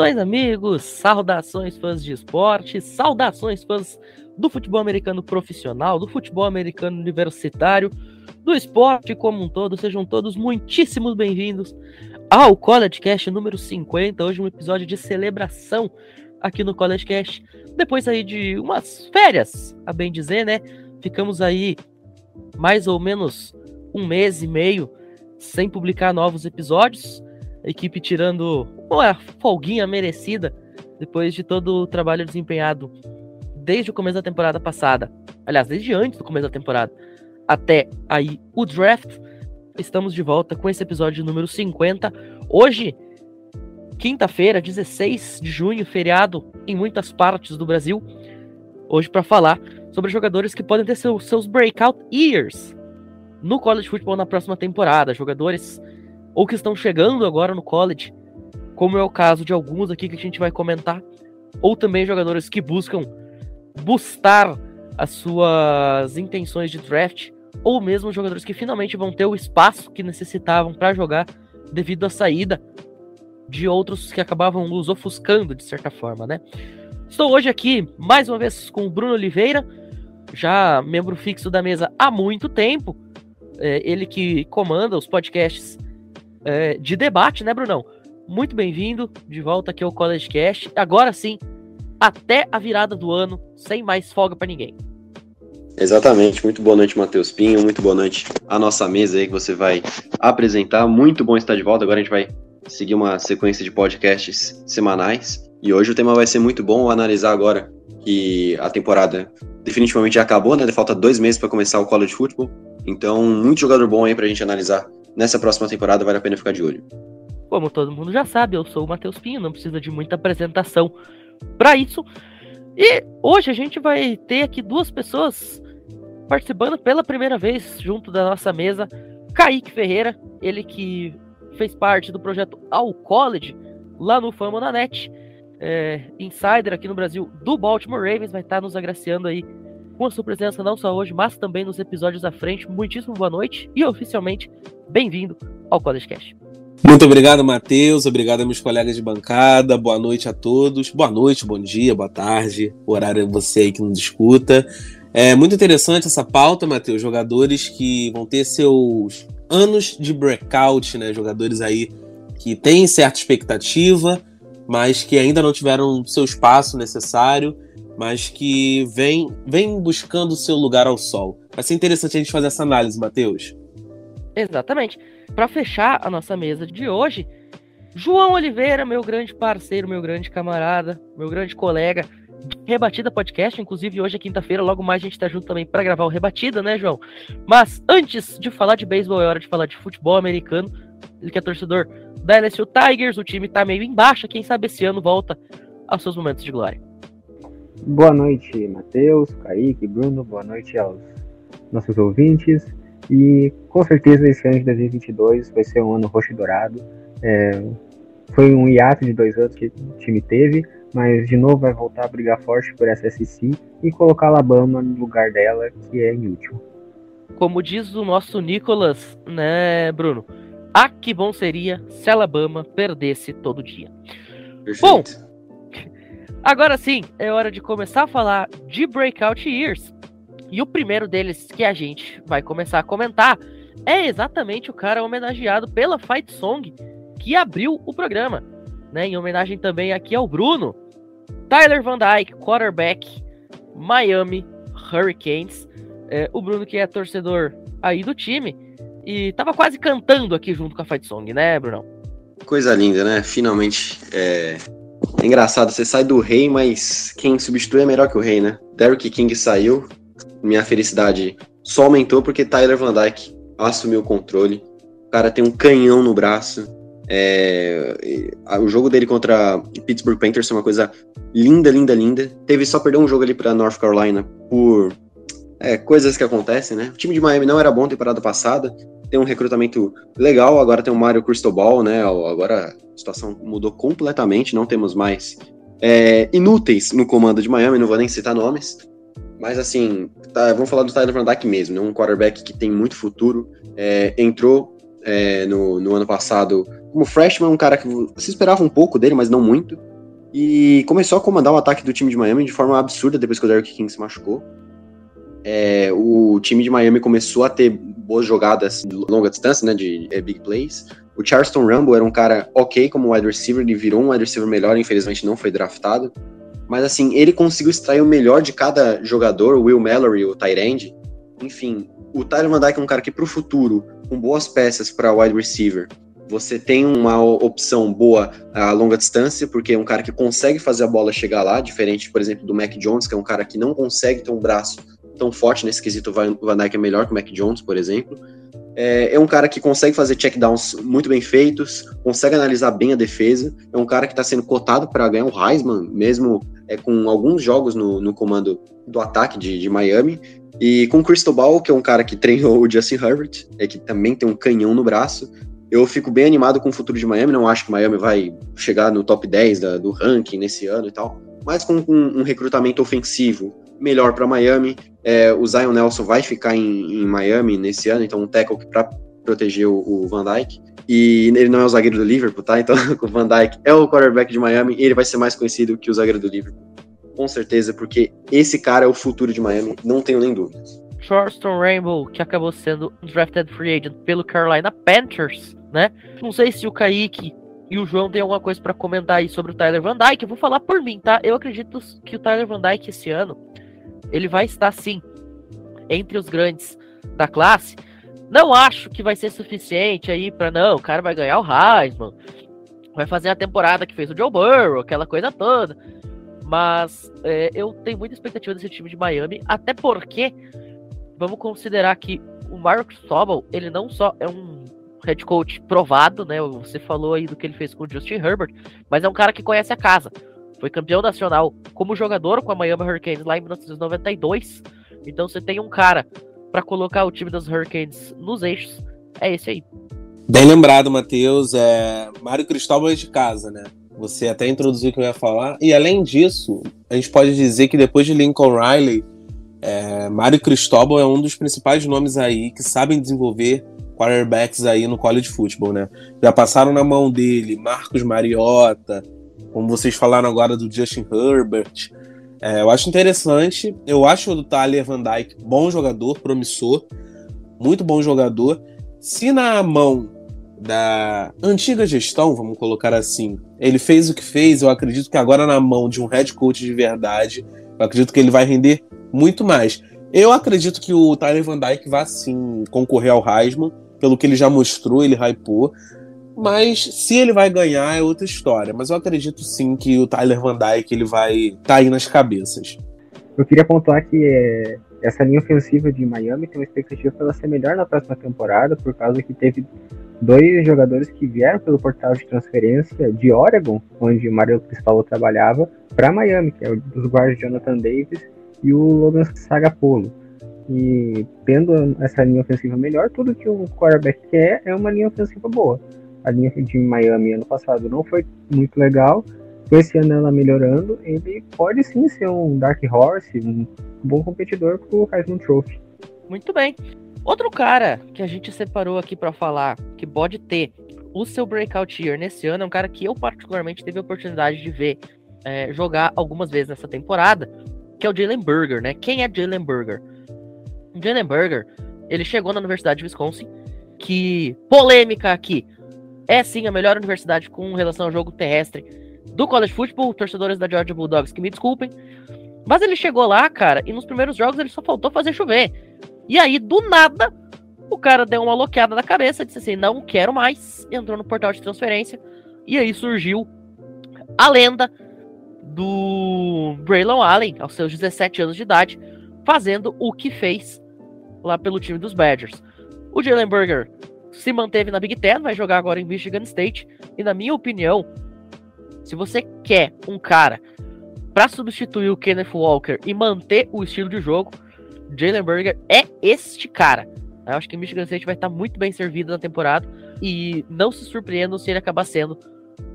Saudações, amigos! Saudações, fãs de esporte! Saudações, fãs do futebol americano profissional, do futebol americano universitário, do esporte como um todo. Sejam todos muitíssimos bem-vindos ao College Cast número 50. Hoje um episódio de celebração aqui no College Cast. Depois aí de umas férias, a bem dizer, né? Ficamos aí mais ou menos um mês e meio sem publicar novos episódios. A equipe tirando uma folguinha merecida depois de todo o trabalho desempenhado desde o começo da temporada passada. Aliás, desde antes do começo da temporada até aí o draft. Estamos de volta com esse episódio número 50. Hoje, quinta-feira, 16 de junho, feriado em muitas partes do Brasil. Hoje para falar sobre jogadores que podem ter seus, seus breakout years no college football na próxima temporada, jogadores ou que estão chegando agora no college, como é o caso de alguns aqui que a gente vai comentar, ou também jogadores que buscam boostar as suas intenções de draft, ou mesmo jogadores que finalmente vão ter o espaço que necessitavam para jogar devido à saída de outros que acabavam os ofuscando de certa forma, né? Estou hoje aqui mais uma vez com o Bruno Oliveira, já membro fixo da mesa há muito tempo, é, ele que comanda os podcasts é, de debate, né, Brunão? Muito bem-vindo de volta aqui ao College Cast. Agora sim, até a virada do ano, sem mais folga para ninguém. Exatamente. Muito boa noite, Matheus Pinho. Muito boa noite à nossa mesa aí que você vai apresentar. Muito bom estar de volta. Agora a gente vai seguir uma sequência de podcasts semanais. E hoje o tema vai ser muito bom analisar agora que a temporada definitivamente já acabou, né? Falta dois meses para começar o college football. Então, muito jogador bom aí para a gente analisar nessa próxima temporada. Vale a pena ficar de olho. Como todo mundo já sabe, eu sou o Matheus Pinho, não precisa de muita apresentação para isso. E hoje a gente vai ter aqui duas pessoas participando pela primeira vez junto da nossa mesa. Kaique Ferreira, ele que fez parte do projeto All College lá no Fama na Net, é, insider aqui no Brasil do Baltimore Ravens, vai estar nos agraciando aí com a sua presença não só hoje, mas também nos episódios à frente. Muitíssimo boa noite e oficialmente bem-vindo ao College Cast. Muito obrigado, Matheus. Obrigado meus colegas de bancada. Boa noite a todos. Boa noite, bom dia, boa tarde. O horário é você aí que nos escuta. É muito interessante essa pauta, Matheus. Jogadores que vão ter seus anos de breakout, né? Jogadores aí que têm certa expectativa, mas que ainda não tiveram seu espaço necessário, mas que vem, vem buscando seu lugar ao sol. Vai ser interessante a gente fazer essa análise, Matheus. Exatamente. Para fechar a nossa mesa de hoje, João Oliveira, meu grande parceiro, meu grande camarada, meu grande colega, Rebatida Podcast, inclusive hoje é quinta-feira, logo mais a gente tá junto também para gravar o Rebatida, né, João? Mas antes de falar de beisebol, é hora de falar de futebol americano. Ele que é torcedor da LSU Tigers, o time tá meio embaixo, quem sabe esse ano volta aos seus momentos de glória. Boa noite, Matheus, Kaique, Bruno, boa noite aos nossos ouvintes. E com certeza esse ano de 2022 vai ser um ano roxo e dourado. É, foi um hiato de dois anos que o time teve, mas de novo vai voltar a brigar forte por essa SEC e colocar Alabama no lugar dela, que é inútil. Como diz o nosso Nicolas, né, Bruno? Ah, que bom seria se Alabama perdesse todo dia. Perfeito. Bom, agora sim, é hora de começar a falar de Breakout Years. E o primeiro deles que a gente vai começar a comentar é exatamente o cara homenageado pela Fight Song que abriu o programa. Né, em homenagem também aqui ao Bruno, Tyler Van Dyke, quarterback, Miami Hurricanes. É, o Bruno que é torcedor aí do time e tava quase cantando aqui junto com a Fight Song, né, Brunão? Coisa linda, né? Finalmente. É... é engraçado, você sai do rei, mas quem substitui é melhor que o rei, né? Derrick King saiu, minha felicidade só aumentou porque Tyler Van Dyke assumiu o controle. O cara tem um canhão no braço. É, o jogo dele contra Pittsburgh Panthers é uma coisa linda, linda, linda. Teve só perder um jogo ali para North Carolina por é, coisas que acontecem, né? O time de Miami não era bom temporada passada, tem um recrutamento legal, agora tem o Mario Cristobal, né? Agora a situação mudou completamente, não temos mais é, inúteis no comando de Miami, não vou nem citar nomes. Mas assim, tá, vamos falar do Tyler Van Dyke mesmo, né? um quarterback que tem muito futuro. É, entrou é, no, no, ano passado como freshman, um cara que se esperava um pouco dele, mas não muito. E começou a comandar o ataque do time de Miami de forma absurda depois que o Derrick King se machucou. É, o time de Miami começou a ter boas jogadas de longa distância, né, de é, big plays. O Charleston Rumble era um cara ok como wide receiver, ele virou um wide receiver melhor, infelizmente não foi draftado. Mas assim, ele conseguiu extrair o melhor de cada jogador, o Will Mallory, o Tyrande. Enfim, o Tyler Van Dyke é um cara que pro futuro, com boas peças para wide receiver, você tem uma opção boa a longa distância, porque é um cara que consegue fazer a bola chegar lá, diferente, por exemplo, do Mac Jones, que é um cara que não consegue ter um braço tão forte nesse quesito. O Van Dyke é melhor que o Mac Jones, por exemplo. É, é, um cara que consegue fazer checkdowns muito bem feitos, consegue analisar bem a defesa. É um cara que está sendo cotado para ganhar o Heisman, mesmo é, com alguns jogos no, no comando do ataque de, de Miami. E com o Cristobal, que é um cara que treinou o Justin Herbert, é, que também tem um canhão no braço. Eu fico bem animado com o futuro de Miami, não acho que Miami vai chegar no top 10 da, do ranking nesse ano e tal, mas com, com um recrutamento ofensivo melhor para Miami. É, o Zion Nelson vai ficar em, em, Miami nesse ano, então um tackle para proteger o, o, Van Dyke. E ele não é o zagueiro do Liverpool, tá? Então o Van Dyke é o quarterback de Miami e ele vai ser mais conhecido que o zagueiro do Liverpool. Com certeza, porque esse cara é o futuro de Miami, não tenho nem dúvidas. Charleston Rainbow, que acabou sendo drafted free agent pelo Carolina Panthers, né? Não sei se o Kaique e o João tem alguma coisa para comentar aí sobre o Tyler Van Dyke. Eu vou falar por mim, tá? Eu acredito que o Tyler Van Dyke esse ano ele vai estar sim entre os grandes da classe. Não acho que vai ser suficiente aí para não, o cara vai ganhar o Heisman, vai fazer a temporada que fez o Joe Burrow, aquela coisa toda. Mas é, eu tenho muita expectativa desse time de Miami, até porque vamos considerar que o Mark Sobel, ele não só é um head coach provado, né? Você falou aí do que ele fez com o Justin Herbert, mas é um cara que conhece a casa. Foi campeão nacional como jogador com a Miami Hurricanes lá em 1992. Então você tem um cara para colocar o time das Hurricanes nos eixos. É esse aí. Bem lembrado, Matheus. É... Mário Cristóvão é de casa, né? Você até introduziu o que eu ia falar. E além disso, a gente pode dizer que depois de Lincoln Riley, é... Mário Cristóvão é um dos principais nomes aí que sabem desenvolver quarterbacks aí no college football, né? Já passaram na mão dele Marcos Mariota, como vocês falaram agora do Justin Herbert. É, eu acho interessante. Eu acho o Tyler Van Dyke bom jogador, promissor, muito bom jogador. Se na mão da antiga gestão, vamos colocar assim, ele fez o que fez, eu acredito que agora na mão de um head coach de verdade, eu acredito que ele vai render muito mais. Eu acredito que o Tyler Van Dyke vai sim concorrer ao Heisman pelo que ele já mostrou, ele hypou. Mas se ele vai ganhar é outra história. Mas eu acredito sim que o Tyler Van Dyke ele vai estar tá aí nas cabeças. Eu queria pontuar que é, essa linha ofensiva de Miami tem uma expectativa para ser melhor na próxima temporada, por causa que teve dois jogadores que vieram pelo portal de transferência de Oregon, onde o Mario Cristóvão trabalhava, para Miami, que é o dos guardas Jonathan Davis e o Logan Sagapolo. E tendo essa linha ofensiva melhor, tudo que um quarterback quer é uma linha ofensiva boa. A linha de Miami ano passado não foi muito legal. Esse ano ela melhorando, ele pode sim ser um Dark Horse, um bom competidor pro Heisman Trophy. Muito bem. Outro cara que a gente separou aqui para falar, que pode ter o seu breakout year nesse ano, é um cara que eu particularmente tive a oportunidade de ver é, jogar algumas vezes nessa temporada, que é o Jalen Burger, né? Quem é Jalen Burger? Jalen Burger, ele chegou na Universidade de Wisconsin, que polêmica aqui. É sim a melhor universidade com relação ao jogo terrestre do college football, torcedores da Georgia Bulldogs que me desculpem. Mas ele chegou lá, cara, e nos primeiros jogos ele só faltou fazer chover. E aí, do nada, o cara deu uma bloqueada na cabeça, disse assim: não quero mais. Entrou no portal de transferência. E aí surgiu a lenda do Braylon Allen, aos seus 17 anos de idade, fazendo o que fez lá pelo time dos Badgers. O Jalen Burger se manteve na Big Ten, vai jogar agora em Michigan State. E na minha opinião, se você quer um cara para substituir o Kenneth Walker e manter o estilo de jogo, Jalen Burger é este cara. Eu acho que Michigan State vai estar muito bem servido na temporada e não se surpreendam se ele acabar sendo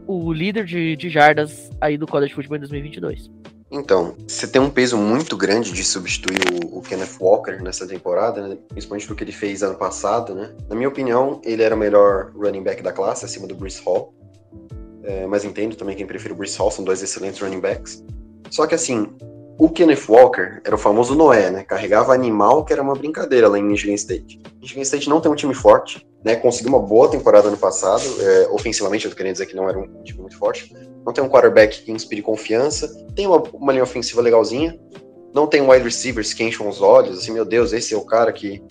o líder de, de jardas aí do college football em 2022. Então, você tem um peso muito grande de substituir o, o Kenneth Walker nessa temporada, né? principalmente do que ele fez ano passado, né? Na minha opinião, ele era o melhor running back da classe, acima do Bruce Hall. É, mas entendo também quem prefere o Bruce Hall, são dois excelentes running backs. Só que assim, o Kenneth Walker era o famoso Noé, né? Carregava animal, que era uma brincadeira lá em Michigan State. Michigan State não tem um time forte, né? Conseguiu uma boa temporada ano passado. É, ofensivamente, eu tô querendo dizer que não era um time muito forte. Não tem um quarterback que inspire confiança. Tem uma, uma linha ofensiva legalzinha. Não tem wide receivers que enchem os olhos. Assim, meu Deus, esse é o cara que,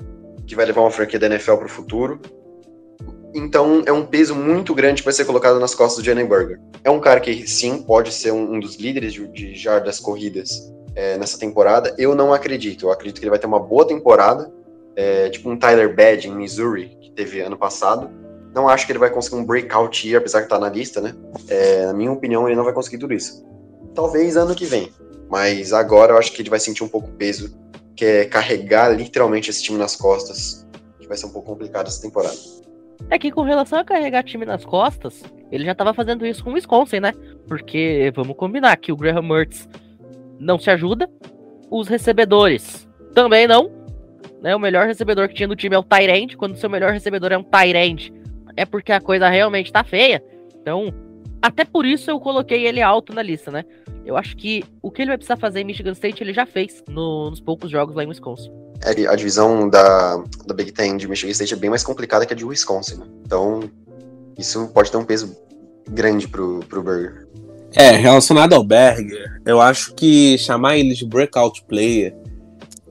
que vai levar uma franquia da NFL pro futuro. Então é um peso muito grande vai ser colocado nas costas do Jalen Burger. É um cara que sim pode ser um, um dos líderes de, de jardas corridas é, nessa temporada. Eu não acredito. Eu acredito que ele vai ter uma boa temporada, é, tipo um Tyler Badge em Missouri, teve ano passado. Não acho que ele vai conseguir um breakout year, apesar que tá na lista, né? É, na minha opinião, ele não vai conseguir tudo isso. Talvez ano que vem. Mas agora eu acho que ele vai sentir um pouco peso, que é carregar literalmente esse time nas costas, que vai ser um pouco complicado essa temporada. É que com relação a carregar time nas costas, ele já tava fazendo isso com o Wisconsin, né? Porque, vamos combinar, que o Graham Mertz não se ajuda. Os recebedores também não. Né? O melhor recebedor que tinha no time é o Tyrant. Quando o seu melhor recebedor é um Tyrant, é porque a coisa realmente tá feia. Então, até por isso eu coloquei ele alto na lista, né? Eu acho que o que ele vai precisar fazer em Michigan State ele já fez no, nos poucos jogos lá em Wisconsin. É, a divisão da, da Big Ten de Michigan State é bem mais complicada que a de Wisconsin, né? Então, isso pode ter um peso grande pro, pro Burger. É, relacionado ao Berger, eu acho que chamar ele de breakout player,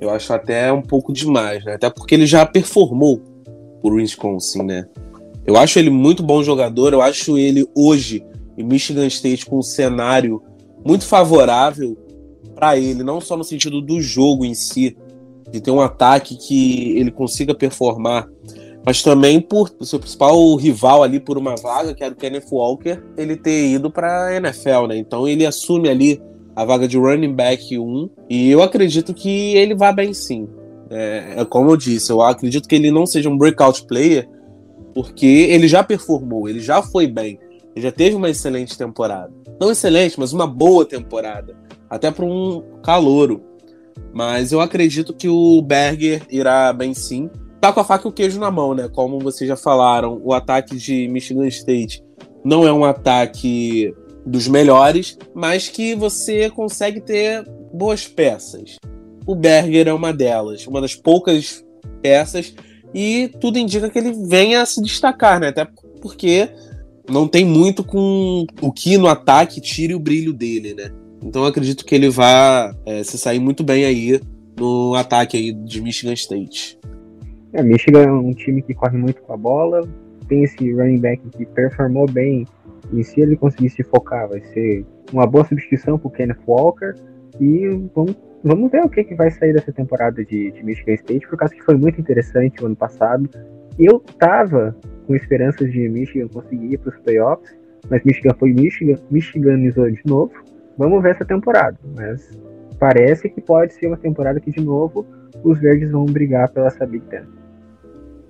eu acho até um pouco demais, né? Até porque ele já performou por Wisconsin, né? Eu acho ele muito bom jogador, eu acho ele hoje em Michigan State com um cenário muito favorável para ele, não só no sentido do jogo em si, de ter um ataque que ele consiga performar mas também por seu principal rival ali por uma vaga, que era o Kenneth Walker, ele ter ido para a NFL, né? Então ele assume ali a vaga de running back 1 e eu acredito que ele vá bem sim. É, é, como eu disse, eu acredito que ele não seja um breakout player, porque ele já performou, ele já foi bem, ele já teve uma excelente temporada. Não excelente, mas uma boa temporada, até para um calouro. Mas eu acredito que o Berger irá bem sim tá com a faca e o queijo na mão, né? Como vocês já falaram, o ataque de Michigan State não é um ataque dos melhores, mas que você consegue ter boas peças. O Berger é uma delas, uma das poucas peças, e tudo indica que ele venha a se destacar, né? Até porque não tem muito com o que no ataque tire o brilho dele, né? Então acredito que ele vai é, se sair muito bem aí no ataque aí de Michigan State. É, Michigan é um time que corre muito com a bola, tem esse running back que performou bem, e se ele conseguir se focar, vai ser uma boa substituição para o Kenneth Walker. E vamos, vamos ver o que, que vai sair dessa temporada de, de Michigan State, por causa que foi muito interessante o ano passado. Eu tava com esperanças de Michigan conseguir ir para os playoffs, mas Michigan foi Michigan, Michiganizou de novo. Vamos ver essa temporada, mas parece que pode ser uma temporada que de novo os verdes vão brigar pela essa Big Ten.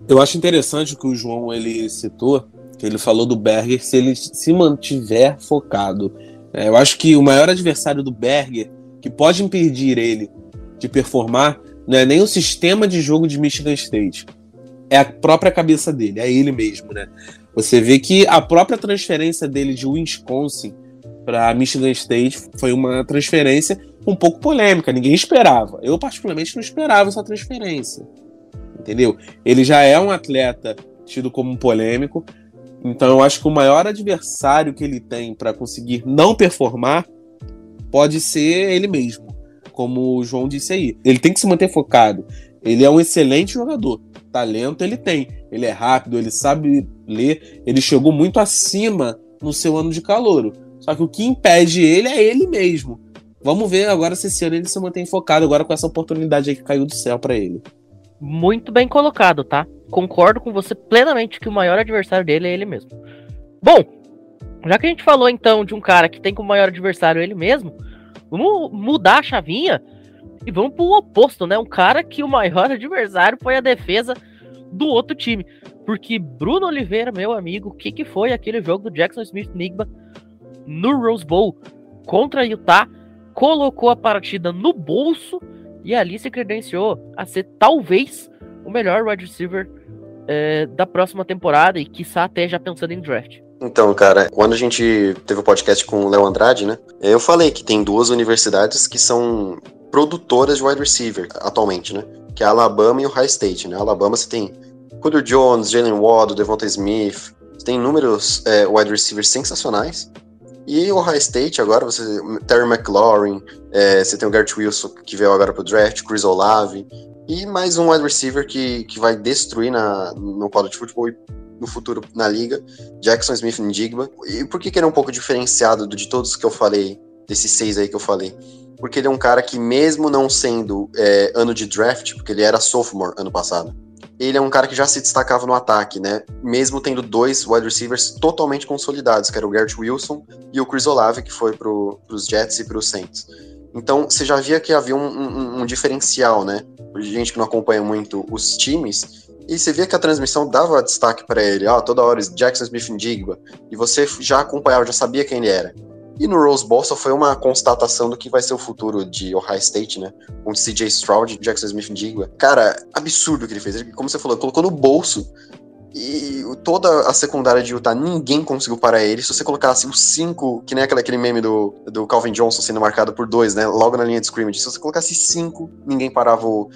Eu acho interessante o que o João ele citou, que ele falou do Berger, se ele se mantiver focado. É, eu acho que o maior adversário do Berger, que pode impedir ele de performar, não é nem o sistema de jogo de Michigan State, é a própria cabeça dele, é ele mesmo, né? Você vê que a própria transferência dele de Wisconsin para Michigan State foi uma transferência um pouco polêmica, ninguém esperava. Eu particularmente não esperava essa transferência entendeu? Ele já é um atleta tido como polêmico, então eu acho que o maior adversário que ele tem para conseguir não performar pode ser ele mesmo, como o João disse aí. Ele tem que se manter focado. Ele é um excelente jogador. Talento ele tem. Ele é rápido, ele sabe ler. Ele chegou muito acima no seu ano de calouro. Só que o que impede ele é ele mesmo. Vamos ver agora se esse ano ele se mantém focado agora com essa oportunidade aí que caiu do céu para ele muito bem colocado, tá? Concordo com você plenamente que o maior adversário dele é ele mesmo. Bom, já que a gente falou então de um cara que tem como maior adversário ele mesmo, vamos mudar a chavinha e vamos pro oposto, né? Um cara que o maior adversário foi a defesa do outro time. Porque Bruno Oliveira, meu amigo, o que, que foi aquele jogo do Jackson Smith Nigba no Rose Bowl contra Utah? colocou a partida no bolso e ali se credenciou a ser talvez o melhor wide receiver é, da próxima temporada e quiçá até já pensando em draft. Então, cara, quando a gente teve o podcast com o Léo Andrade, né? Eu falei que tem duas universidades que são produtoras de wide receiver atualmente, né? Que é a Alabama e o High State, né? A Alabama você tem Julio Jones, Jalen Waddle, Devonta Smith, você tem inúmeros é, wide receivers sensacionais. E o High State agora, você Terry McLaurin, é, você tem o Garrett Wilson que veio agora pro draft, Chris Olave, e mais um wide receiver que, que vai destruir na, no college football e no futuro na liga, Jackson Smith Ndigba. E por que, que ele é um pouco diferenciado de todos que eu falei, desses seis aí que eu falei? Porque ele é um cara que, mesmo não sendo é, ano de draft, porque ele era sophomore ano passado, ele é um cara que já se destacava no ataque, né? Mesmo tendo dois wide receivers totalmente consolidados, que era o Garrett Wilson e o Chris Olave, que foi para os Jets e para os Saints. Então, você já via que havia um, um, um diferencial, né? Gente que não acompanha muito os times, e você via que a transmissão dava destaque para ele, ó, toda hora Jackson Smith Indigba, e você já acompanhava, já sabia quem ele era. E no Rose Bowl só foi uma constatação do que vai ser o futuro de Ohio State, né? Com CJ Stroud Jackson Smith Indigba. Cara, absurdo o que ele fez. Ele, como você falou, colocou no bolso e toda a secundária de Utah, ninguém conseguiu parar ele. Se você colocasse os cinco, que nem aquele, meme do, do Calvin Johnson sendo marcado por dois, né? Logo na linha de scrimmage. Se você colocasse cinco, ninguém parava o,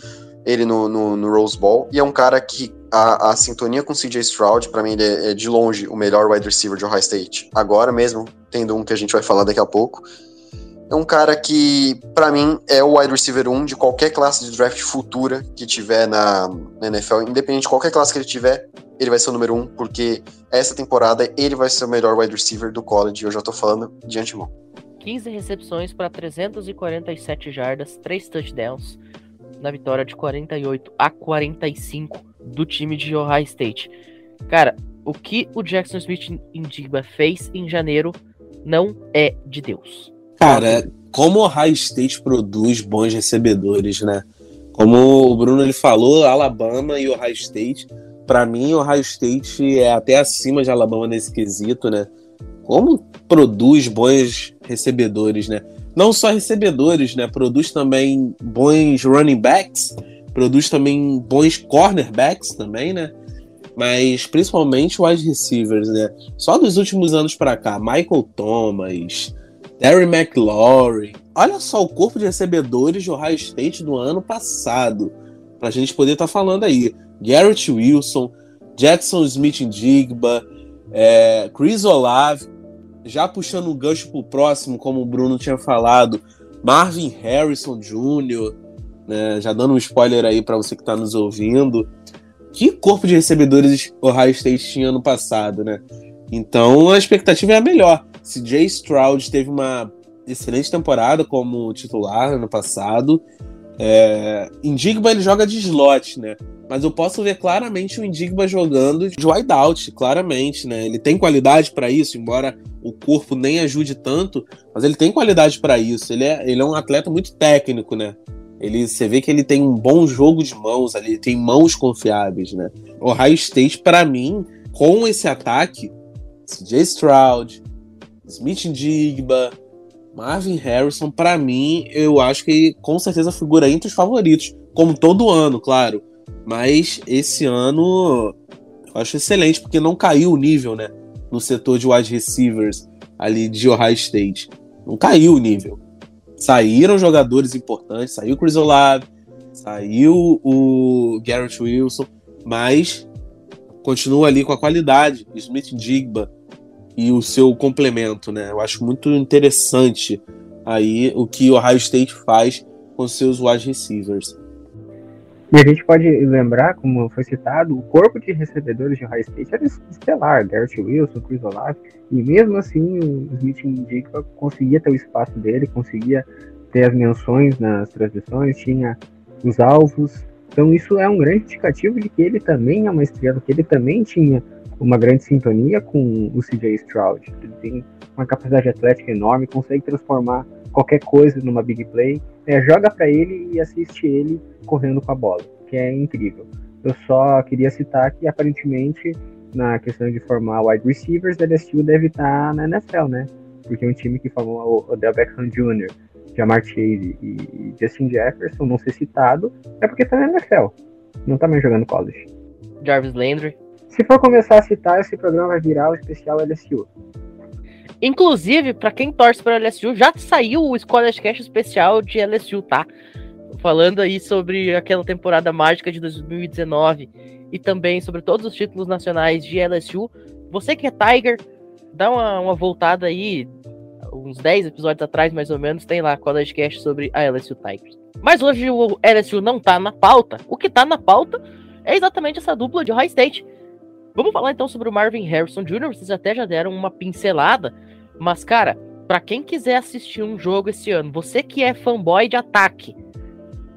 ele no, no, no, Rose Bowl. E é um cara que a, a sintonia com CJ Stroud, para mim, ele é, é, de longe o melhor wide receiver de Ohio State. Agora mesmo, tendo um que a gente vai falar daqui a pouco. É um cara que, para mim, é o wide receiver 1 de qualquer classe de draft futura que tiver na, na, NFL. Independente de qualquer classe que ele tiver, ele vai ser o número 1, porque essa temporada ele vai ser o melhor wide receiver do college. Eu já tô falando de antemão. 15 recepções para 347 jardas, 3 touchdowns, na vitória de 48 a 45 do time de Ohio State. Cara, o que o Jackson Smith Indigba fez em janeiro não é de Deus. Cara, como o Ohio State produz bons recebedores, né? Como o Bruno ele falou, Alabama e Ohio State, para mim o Ohio State é até acima de Alabama nesse quesito, né? Como produz bons recebedores, né? não só recebedores, né? Produz também bons running backs, produz também bons cornerbacks também, né? Mas principalmente wide receivers, né? Só dos últimos anos para cá, Michael Thomas, Terry McLaurin. Olha só o corpo de recebedores de Ohio State do ano passado. Pra gente poder estar tá falando aí. Garrett Wilson, Jackson Smith Digba, é, Chris Olave, já puxando o gancho pro próximo, como o Bruno tinha falado, Marvin Harrison Jr., né, já dando um spoiler aí para você que está nos ouvindo. Que corpo de recebedores Ohio State tinha ano passado, né? Então a expectativa é a melhor. Se Jay Stroud teve uma excelente temporada como titular ano passado, é, Indigba ele joga de slot, né? Mas eu posso ver claramente o Indigba jogando de wideout, claramente, né? Ele tem qualidade para isso, embora o corpo nem ajude tanto, mas ele tem qualidade para isso. Ele é, ele é um atleta muito técnico, né? Ele, você vê que ele tem um bom jogo de mãos ali, tem mãos confiáveis, né? O Ohio State, para mim, com esse ataque, CJ Stroud, Smith Indigba, Marvin Harrison, para mim, eu acho que com certeza figura entre os favoritos, como todo ano, claro. Mas esse ano eu acho excelente, porque não caiu o nível, né? No setor de wide receivers ali de Ohio State. Não caiu o nível. Saíram jogadores importantes, saiu o Chris Olave, saiu o Garrett Wilson, mas continua ali com a qualidade. Smith Digba, e o seu complemento, né? Eu acho muito interessante aí o que o Ohio State faz com seus wide receivers. E a gente pode lembrar, como foi citado, o corpo de recebedores de Ohio State era estelar, Garrett Wilson, Chris Olave, e mesmo assim o Smith Indica conseguia ter o espaço dele, conseguia ter as menções nas transmissões, tinha os alvos, então isso é um grande indicativo de que ele também é uma estrela, que ele também tinha uma grande sintonia com o CJ Stroud. Ele tem uma capacidade atlética enorme, consegue transformar qualquer coisa numa big play. É, joga para ele e assiste ele correndo com a bola, que é incrível. Eu só queria citar que aparentemente na questão de formar wide receivers, a LSU deve estar na NFL, né? Porque é um time que formou o Odell Beckham Jr., Jamar Chase e Justin Jefferson não ser citado é porque tá na NFL. Não tá mais jogando college. Jarvis Landry. Se for começar a citar, esse programa vai virar o especial LSU. Inclusive, para quem torce para LSU, já saiu o College Cash especial de LSU, tá? Falando aí sobre aquela temporada mágica de 2019 e também sobre todos os títulos nacionais de LSU. Você que é Tiger, dá uma, uma voltada aí, uns 10 episódios atrás, mais ou menos, tem lá College Cash sobre a LSU Tigers. Mas hoje o LSU não tá na pauta. O que tá na pauta é exatamente essa dupla de High State. Vamos falar então sobre o Marvin Harrison Jr. Vocês até já deram uma pincelada, mas cara, para quem quiser assistir um jogo esse ano, você que é fanboy de ataque,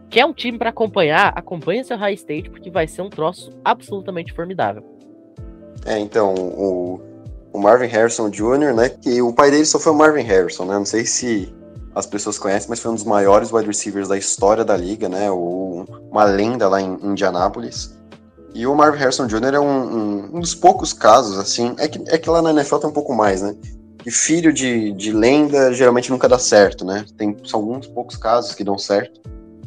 quer um time para acompanhar, acompanha seu High State porque vai ser um troço absolutamente formidável. É, então, o, o Marvin Harrison Jr., né, que o pai dele só foi o Marvin Harrison, né, não sei se as pessoas conhecem, mas foi um dos maiores wide receivers da história da liga, né, o, uma lenda lá em Indianápolis. E o Marvin Harrison Jr. é um, um, um, dos poucos casos, assim, é que, é que lá na NFL tem um pouco mais, né? Que filho de, de lenda geralmente nunca dá certo, né? Tem são alguns poucos casos que dão certo.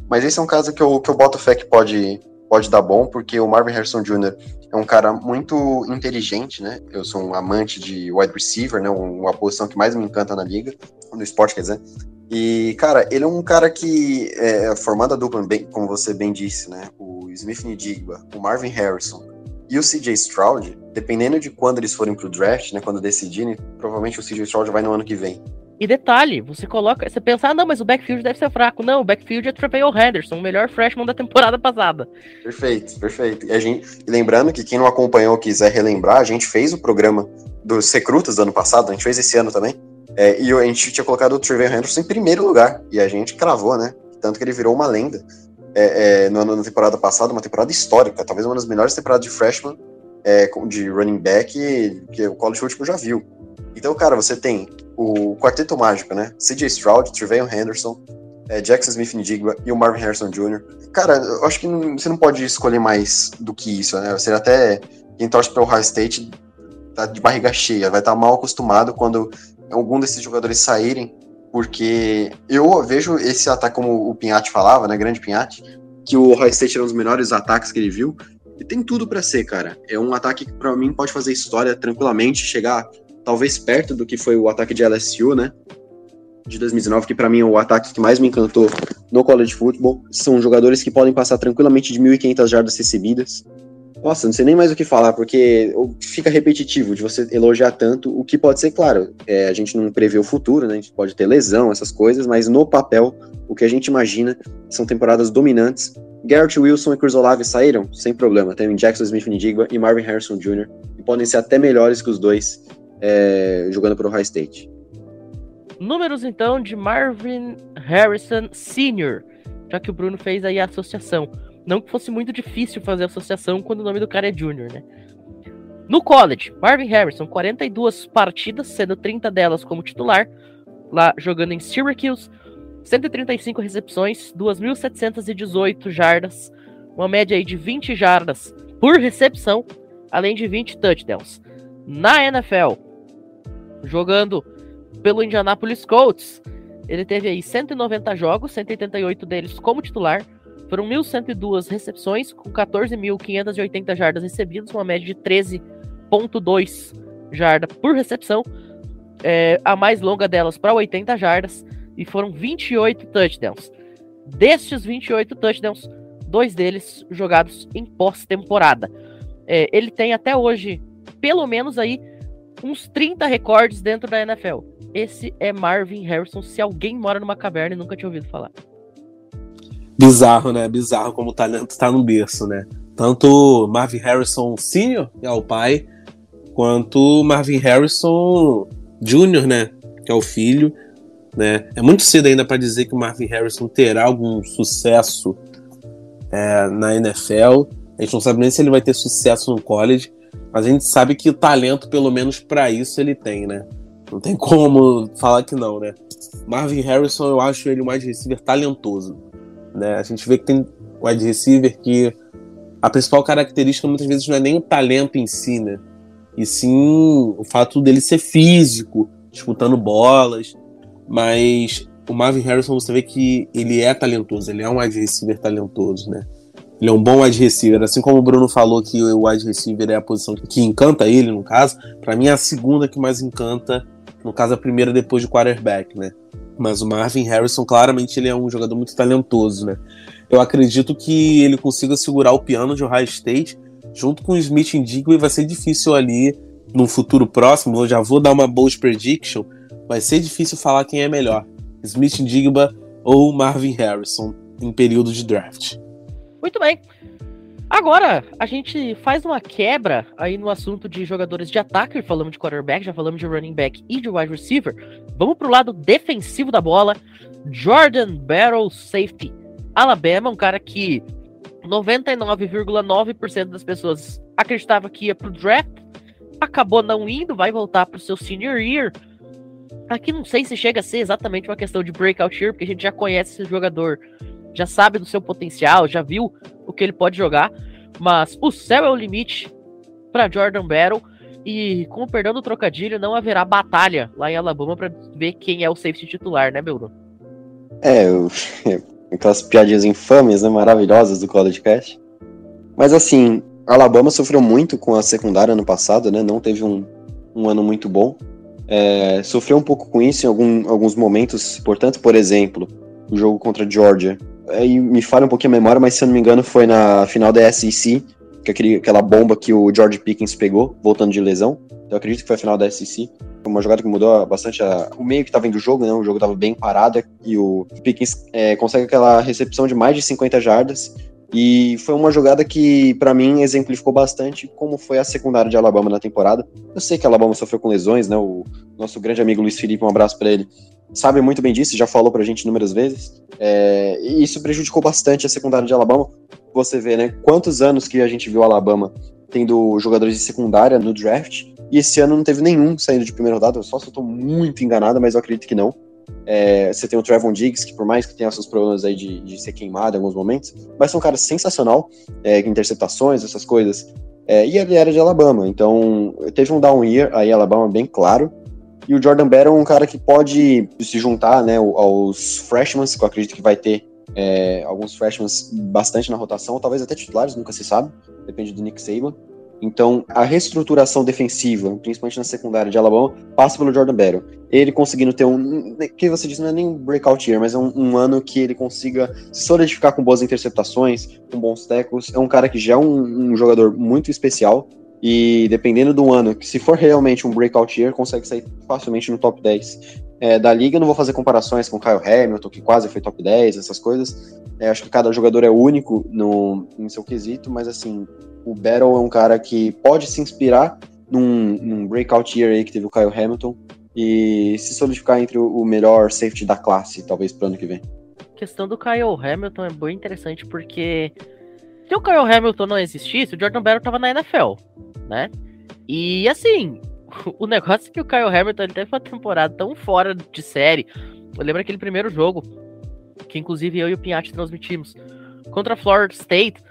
Mas esse é um caso que eu, que eu boto fé que pode, pode dar bom, porque o Marvin Harrison Jr. é um cara muito inteligente, né? Eu sou um amante de wide receiver, né? Uma posição que mais me encanta na liga, no esporte, quer dizer. E, cara, ele é um cara que, é, formando a dupla, bem, como você bem disse, né? O Smith Ndigba, o Marvin Harrison e o CJ Stroud, dependendo de quando eles forem pro draft, né? Quando decidirem, provavelmente o CJ Stroud vai no ano que vem. E detalhe, você coloca, você pensa, ah, não, mas o backfield deve ser fraco. Não, o backfield é Trevor Henderson, o melhor freshman da temporada passada. Perfeito, perfeito. E a gente, lembrando que quem não acompanhou quiser relembrar, a gente fez o programa dos recrutas do ano passado, a gente fez esse ano também. É, e a gente tinha colocado o Trevor Henderson em primeiro lugar. E a gente cravou, né? Tanto que ele virou uma lenda é, é, no, na temporada passada, uma temporada histórica, talvez uma das melhores temporadas de freshman é, de running back que o college football já viu. Então, cara, você tem o quarteto mágico, né? CJ Stroud, Trevelyan Henderson, é, Jackson Smith Ndigba e o Marvin Harrison Jr. Cara, eu acho que não, você não pode escolher mais do que isso, né? Você até quem torce para o State tá de barriga cheia, vai estar tá mal acostumado quando algum desses jogadores saírem, porque eu vejo esse ataque, como o Pinhatti falava, né, grande Pinhatti, que o Ohio State era um dos melhores ataques que ele viu, e tem tudo para ser, cara. É um ataque que para mim pode fazer história tranquilamente, chegar talvez perto do que foi o ataque de LSU, né? De 2019, que para mim é o ataque que mais me encantou no college football. São jogadores que podem passar tranquilamente de 1.500 jardas recebidas. Nossa, não sei nem mais o que falar, porque fica repetitivo de você elogiar tanto, o que pode ser, claro, é, a gente não prevê o futuro, né? A gente pode ter lesão, essas coisas, mas no papel, o que a gente imagina são temporadas dominantes. Garrett Wilson e Chris Olave saíram sem problema. Tem Jackson Smith Ndigba e Marvin Harrison Jr. e podem ser até melhores que os dois é, jogando para o High State. Números então de Marvin Harrison Sr., já que o Bruno fez aí a associação. Não que fosse muito difícil fazer associação quando o nome do cara é Junior, né? No college, Marvin Harrison, 42 partidas, sendo 30 delas como titular, lá jogando em Syracuse, 135 recepções, 2.718 jardas, uma média aí de 20 jardas por recepção, além de 20 touchdowns. Na NFL, jogando pelo Indianapolis Colts, ele teve aí 190 jogos, 188 deles como titular, foram 1.102 recepções, com 14.580 jardas recebidas, uma média de 13,2 jardas por recepção. É, a mais longa delas para 80 jardas, e foram 28 touchdowns. Destes 28 touchdowns, dois deles jogados em pós-temporada. É, ele tem até hoje, pelo menos aí, uns 30 recordes dentro da NFL. Esse é Marvin Harrison, se alguém mora numa caverna e nunca tinha ouvido falar. Bizarro, né? Bizarro como o talento tá no berço, né? Tanto Marvin Harrison Sr., que é o pai, quanto Marvin Harrison Jr., né? Que é o filho, né? É muito cedo ainda para dizer que o Marvin Harrison terá algum sucesso é, na NFL. A gente não sabe nem se ele vai ter sucesso no college, a gente sabe que o talento, pelo menos para isso, ele tem, né? Não tem como falar que não, né? Marvin Harrison, eu acho ele um wide receiver talentoso. Né? A gente vê que tem wide receiver que a principal característica muitas vezes não é nem o talento em si, né? E sim o fato dele ser físico, disputando bolas. Mas o Marvin Harrison você vê que ele é talentoso, ele é um wide receiver talentoso, né? Ele é um bom wide receiver, assim como o Bruno falou que o wide receiver é a posição que encanta ele, no caso, para mim é a segunda que mais encanta, no caso a primeira depois do quarterback, né? Mas o Marvin Harrison, claramente, ele é um jogador muito talentoso, né? Eu acredito que ele consiga segurar o piano de Ohio State junto com o Smith Indigwe vai ser difícil ali num futuro próximo, eu já vou dar uma bold prediction, vai ser difícil falar quem é melhor, Smith Indigba ou Marvin Harrison em período de draft. Muito bem. Agora, a gente faz uma quebra aí no assunto de jogadores de ataque, falamos de quarterback, já falamos de running back e de wide receiver. Vamos pro lado defensivo da bola. Jordan Battle Safety. Alabama, um cara que 99,9% das pessoas acreditava que ia pro draft, acabou não indo, vai voltar pro seu senior year. Aqui não sei se chega a ser exatamente uma questão de breakout year, porque a gente já conhece esse jogador, já sabe do seu potencial, já viu o que ele pode jogar, mas o céu é o limite para Jordan Battle e com o perdão do trocadilho, não haverá batalha lá em Alabama para ver quem é o safety titular, né, Bruno? É, eu, aquelas piadinhas infames, né, maravilhosas do College Cast. Mas assim, Alabama sofreu muito com a secundária ano passado, né? Não teve um, um ano muito bom. É, sofreu um pouco com isso em algum, alguns momentos importantes, por exemplo, o jogo contra Georgia. Aí me falha um pouquinho a memória, mas se eu não me engano foi na final da SEC, que aquele, aquela bomba que o George Pickens pegou, voltando de lesão. Então eu acredito que foi a final da SEC. Foi uma jogada que mudou bastante a, o meio que estava indo do jogo, né? O jogo estava bem parado e o Pickens é, consegue aquela recepção de mais de 50 jardas. E foi uma jogada que, para mim, exemplificou bastante como foi a secundária de Alabama na temporada. Eu sei que Alabama sofreu com lesões, né? O nosso grande amigo Luiz Felipe, um abraço para ele, sabe muito bem disso, já falou pra gente inúmeras vezes. É, e isso prejudicou bastante a secundária de Alabama. Você vê, né? Quantos anos que a gente viu Alabama tendo jogadores de secundária no draft, e esse ano não teve nenhum saindo de primeira rodada, só eu tô muito enganado, mas eu acredito que não. É, você tem o Trevon Diggs, que por mais que tenha seus problemas aí de, de ser queimado em alguns momentos, vai ser um cara sensacional, é, interceptações, essas coisas. É, e ele era de Alabama, então teve um down year aí Alabama bem claro. E o Jordan Battle é um cara que pode se juntar né, aos freshmen, que eu acredito que vai ter é, alguns freshmen bastante na rotação, talvez até titulares, nunca se sabe, depende do Nick Saban. Então, a reestruturação defensiva, principalmente na secundária de Alabama, passa pelo Jordan Battle. Ele conseguindo ter um. que você disse, não é nem um breakout year, mas é um, um, ano que ele consiga se solidificar com boas interceptações, com bons tackles. É um cara que já é um, um jogador muito especial. E dependendo do ano, se for realmente um breakout year, consegue sair facilmente no top 10 é, da liga. não vou fazer comparações com Kyle Hamilton, que quase foi top 10, essas coisas. É, acho que cada jogador é único no, em seu quesito, mas assim, o Battle é um cara que pode se inspirar num, num breakout year aí que teve o Kyle Hamilton e se solidificar entre o melhor safety da classe, talvez pro ano que vem. A questão do Kyle Hamilton é bem interessante porque se o Kyle Hamilton não existisse, o Jordan Battle tava na NFL, né? E assim, o negócio é que o Kyle Hamilton teve uma temporada tão fora de série. Eu lembro aquele primeiro jogo, que inclusive eu e o Pinhatti transmitimos, contra a Florida State.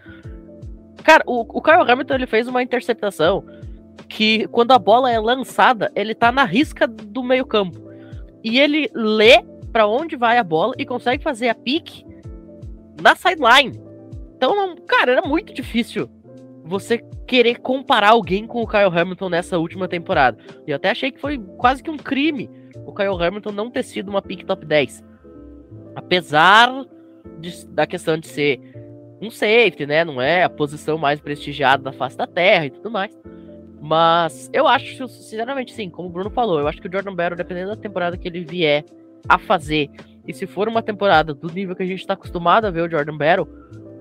Cara, o, o Kyle Hamilton ele fez uma interceptação que quando a bola é lançada, ele tá na risca do meio-campo. E ele lê para onde vai a bola e consegue fazer a pique na sideline. Então, cara, era muito difícil você querer comparar alguém com o Kyle Hamilton nessa última temporada. E eu até achei que foi quase que um crime o Kyle Hamilton não ter sido uma pick top 10. Apesar de, da questão de ser um safety, né? Não é a posição mais prestigiada da face da terra e tudo mais. Mas eu acho, sinceramente, sim, como o Bruno falou, eu acho que o Jordan Battle, dependendo da temporada que ele vier a fazer, e se for uma temporada do nível que a gente está acostumado a ver o Jordan Battle,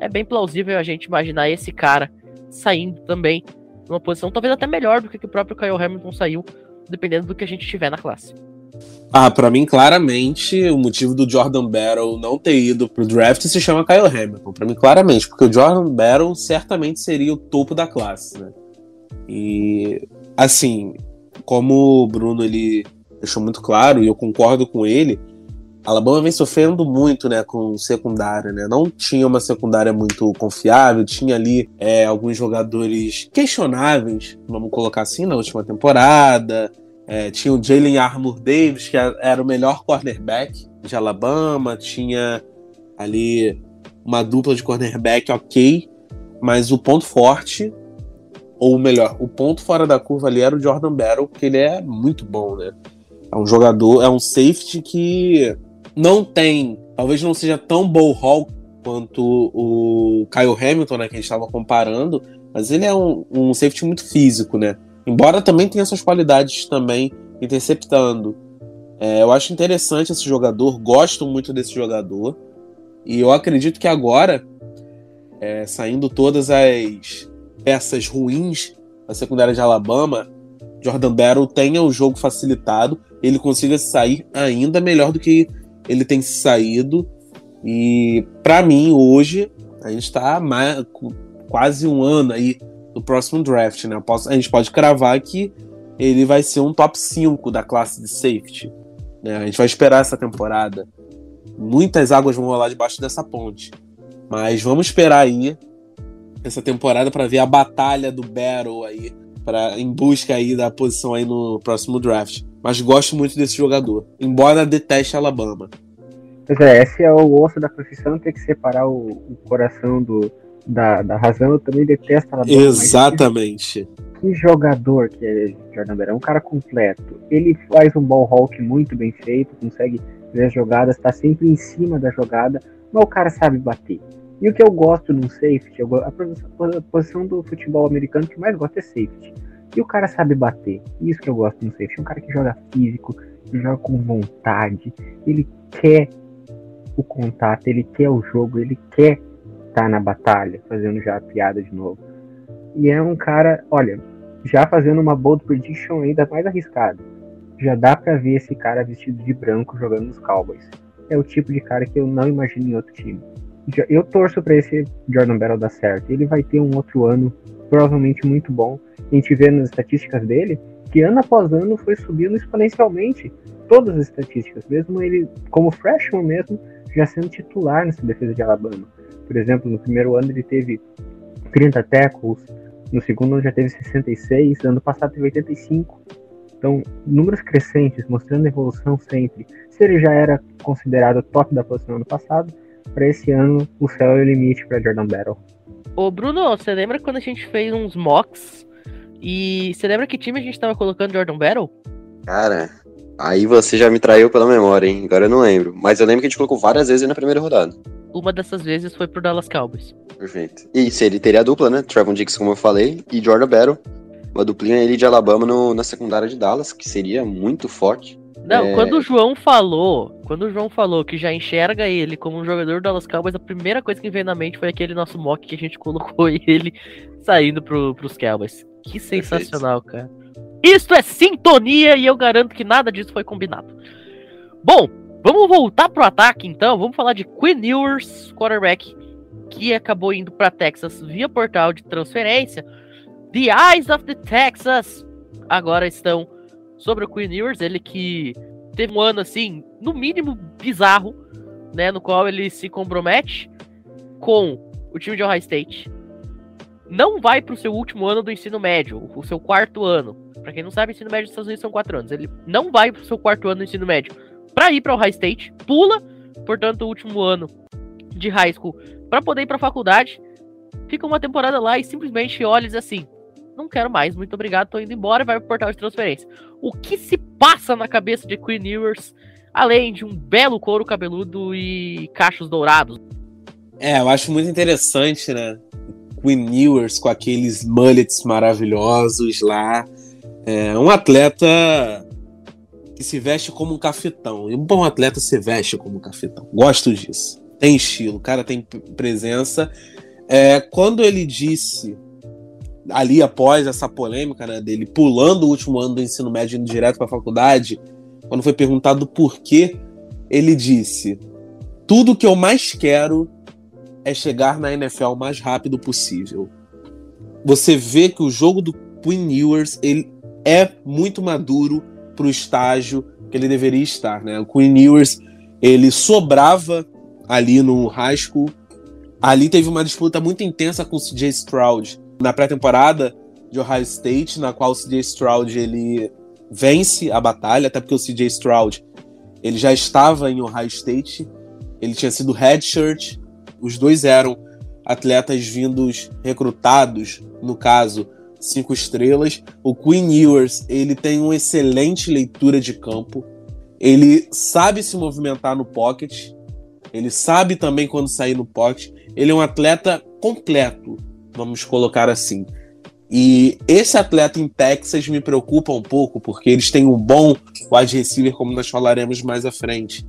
é bem plausível a gente imaginar esse cara saindo também numa posição talvez até melhor do que o próprio Kyle Hamilton saiu, dependendo do que a gente tiver na classe. Ah, para mim, claramente, o motivo do Jordan Battle não ter ido pro draft se chama Kyle Hamilton. Para mim, claramente, porque o Jordan Battle certamente seria o topo da classe, né? E, assim, como o Bruno ele deixou muito claro, e eu concordo com ele, Alabama vem sofrendo muito, né, com secundária, né? Não tinha uma secundária muito confiável, tinha ali é, alguns jogadores questionáveis, vamos colocar assim, na última temporada. É, tinha o Jalen Armour Davis, que era o melhor cornerback de Alabama, tinha ali uma dupla de cornerback ok, mas o ponto forte, ou melhor, o ponto fora da curva ali era o Jordan Battle, porque ele é muito bom, né? É um jogador, é um safety que não tem, talvez não seja tão ball hall quanto o Kyle Hamilton, né, que a gente estava comparando, mas ele é um, um safety muito físico, né? Embora também tenha suas qualidades também interceptando. É, eu acho interessante esse jogador, gosto muito desse jogador. E eu acredito que agora, é, saindo todas as peças ruins da secundária de Alabama, Jordan Battle tenha o jogo facilitado, ele consiga sair ainda melhor do que ele tem saído. E para mim, hoje, a gente está quase um ano aí do próximo draft, né? A gente pode cravar que ele vai ser um top 5 da classe de safety. Né? A gente vai esperar essa temporada. Muitas águas vão rolar debaixo dessa ponte. Mas vamos esperar aí essa temporada para ver a batalha do Battle aí, para em busca aí da posição aí no próximo draft. Mas gosto muito desse jogador, embora deteste Alabama. Pois é, esse é o osso da profissão, ter que separar o, o coração do, da, da razão. Eu também detesto Alabama. Exatamente que jogador que é Jordan Bear. É um cara completo. Ele faz um ball hawk muito bem feito, consegue ver as jogadas, está sempre em cima da jogada, mas o cara sabe bater. E o que eu gosto no safety, a posição do futebol americano que mais gosto é safety. E o cara sabe bater. Isso que eu gosto no safety. É um cara que joga físico, que joga com vontade, ele quer o contato, ele quer o jogo, ele quer estar tá na batalha, fazendo já a piada de novo. E é um cara, olha, já fazendo uma bold prediction ainda mais arriscada. Já dá para ver esse cara vestido de branco jogando nos Cowboys. É o tipo de cara que eu não imagino em outro time. Eu torço para esse Jordan Battle dar certo. Ele vai ter um outro ano provavelmente muito bom. A gente vê nas estatísticas dele que ano após ano foi subindo exponencialmente todas as estatísticas, mesmo ele como freshman mesmo já sendo titular nessa defesa de Alabama. Por exemplo, no primeiro ano ele teve 30 tackles, no segundo ano já teve 66, ano passado teve 85. Então, números crescentes, mostrando evolução sempre. Se ele já era considerado top da posição ano passado, para esse ano o céu é o limite para Jordan Battle. Ô Bruno, você lembra quando a gente fez uns mocks e você lembra que time a gente tava colocando Jordan Battle? Cara, aí você já me traiu pela memória, hein? Agora eu não lembro. Mas eu lembro que a gente colocou várias vezes na primeira rodada. Uma dessas vezes foi pro Dallas Cowboys. Perfeito. E se ele teria a dupla, né? Trevon Diggs, como eu falei, e Jordan Battle. Uma duplinha ele de Alabama no, na secundária de Dallas, que seria muito forte. Não, é... quando o João falou, quando o João falou que já enxerga ele como um jogador do Dallas Cowboys, a primeira coisa que veio na mente foi aquele nosso mock que a gente colocou ele saindo pro, pros Cowboys. Que sensacional, Perfeito. cara. Isto é sintonia e eu garanto que nada disso foi combinado. Bom, vamos voltar pro ataque então. Vamos falar de Quinn Ewers, quarterback que acabou indo para Texas via portal de transferência. The Eyes of the Texas agora estão sobre o Queen Ewers, ele que teve um ano assim, no mínimo bizarro, né, no qual ele se compromete com o time de Ohio State. Não vai para o seu último ano do ensino médio, o seu quarto ano. Para quem não sabe, ensino médio dos Estados Unidos são quatro anos. Ele não vai para o seu quarto ano do ensino médio para ir para Ohio State, pula, portanto, o último ano de high school para poder ir para faculdade, fica uma temporada lá e simplesmente olha e diz assim: não quero mais, muito obrigado, tô indo embora vai pro portal de transferência. O que se passa na cabeça de Queen Ewers, além de um belo couro cabeludo e cachos dourados? É, eu acho muito interessante, né? Queen Ewers com aqueles mullets maravilhosos lá. É um atleta que se veste como um cafetão. E um bom atleta se veste como um cafetão. Gosto disso tem estilo, o cara tem presença. É, quando ele disse, ali após essa polêmica né, dele pulando o último ano do ensino médio indo direto para a faculdade, quando foi perguntado por quê, ele disse: Tudo que eu mais quero é chegar na NFL o mais rápido possível. Você vê que o jogo do Queen Ewers ele é muito maduro para o estágio que ele deveria estar. Né? O Queen Ewers ele sobrava ali no high school. Ali teve uma disputa muito intensa com o CJ Stroud na pré-temporada de Ohio State, na qual o CJ Stroud ele vence a batalha, até porque o CJ Stroud ele já estava em Ohio State, ele tinha sido redshirt, os dois eram atletas vindos recrutados, no caso, cinco estrelas. O Queen Ewers, ele tem uma excelente leitura de campo, ele sabe se movimentar no pocket, ele sabe também quando sair no pocket, ele é um atleta completo, vamos colocar assim. E esse atleta em Texas me preocupa um pouco, porque eles têm um bom wide receiver, como nós falaremos mais à frente.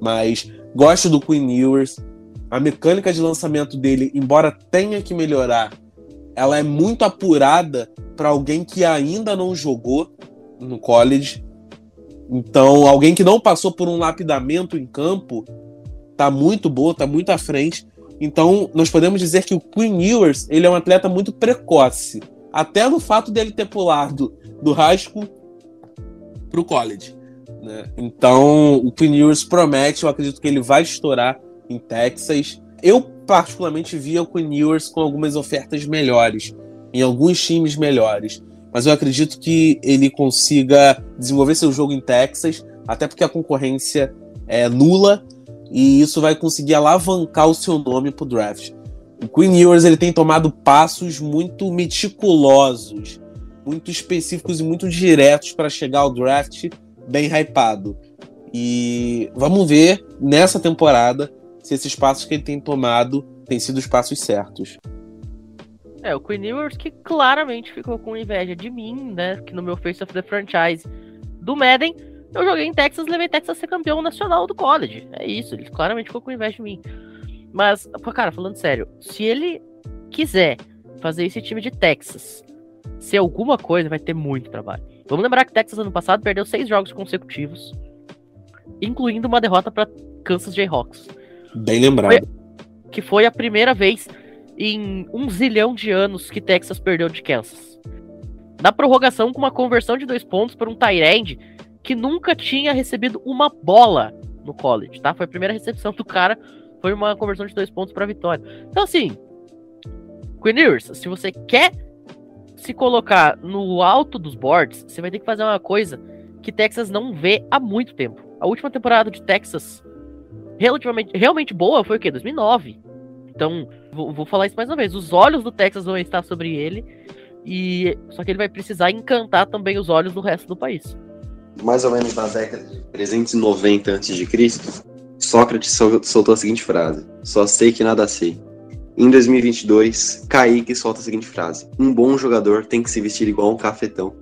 Mas gosto do Queen Ewers. A mecânica de lançamento dele, embora tenha que melhorar, ela é muito apurada para alguém que ainda não jogou no college. Então, alguém que não passou por um lapidamento em campo, tá muito boa, tá muito à frente. Então, nós podemos dizer que o Queen Ewers, ele é um atleta muito precoce até no fato dele ter pulado do high school pro college. Né? Então, o Queen Ewers promete, eu acredito que ele vai estourar em Texas. Eu, particularmente, via o Queen Ewers com algumas ofertas melhores, em alguns times melhores. Mas eu acredito que ele consiga desenvolver seu jogo em Texas, até porque a concorrência é nula, e isso vai conseguir alavancar o seu nome pro draft. O Queen Ewers ele tem tomado passos muito meticulosos, muito específicos e muito diretos para chegar ao draft bem hypado. E vamos ver nessa temporada se esses passos que ele tem tomado têm sido os passos certos. É, o Queen Ewers que claramente ficou com inveja de mim, né? Que no meu Face of the Franchise do Madden, eu joguei em Texas levei Texas a ser campeão nacional do college. É isso, ele claramente ficou com inveja de mim. Mas, cara, falando sério, se ele quiser fazer esse time de Texas ser alguma coisa, vai ter muito trabalho. Vamos lembrar que Texas ano passado perdeu seis jogos consecutivos, incluindo uma derrota para Kansas Jayhawks. Bem lembrado. Foi, que foi a primeira vez em um zilhão de anos que Texas perdeu de Kansas. Na prorrogação, com uma conversão de dois pontos para um Tyrande que nunca tinha recebido uma bola no college, tá? Foi a primeira recepção do cara foi uma conversão de dois pontos para vitória. Então, assim, Queen Ewers, se você quer se colocar no alto dos boards, você vai ter que fazer uma coisa que Texas não vê há muito tempo. A última temporada de Texas, relativamente, realmente boa, foi o quê? 2009. Então, vou, vou falar isso mais uma vez. Os olhos do Texas vão estar sobre ele. E só que ele vai precisar encantar também os olhos do resto do país. Mais ou menos na década de 390 a.C., Sócrates soltou a seguinte frase: Só sei que nada sei. Em 2022, Kaique solta a seguinte frase: Um bom jogador tem que se vestir igual um cafetão.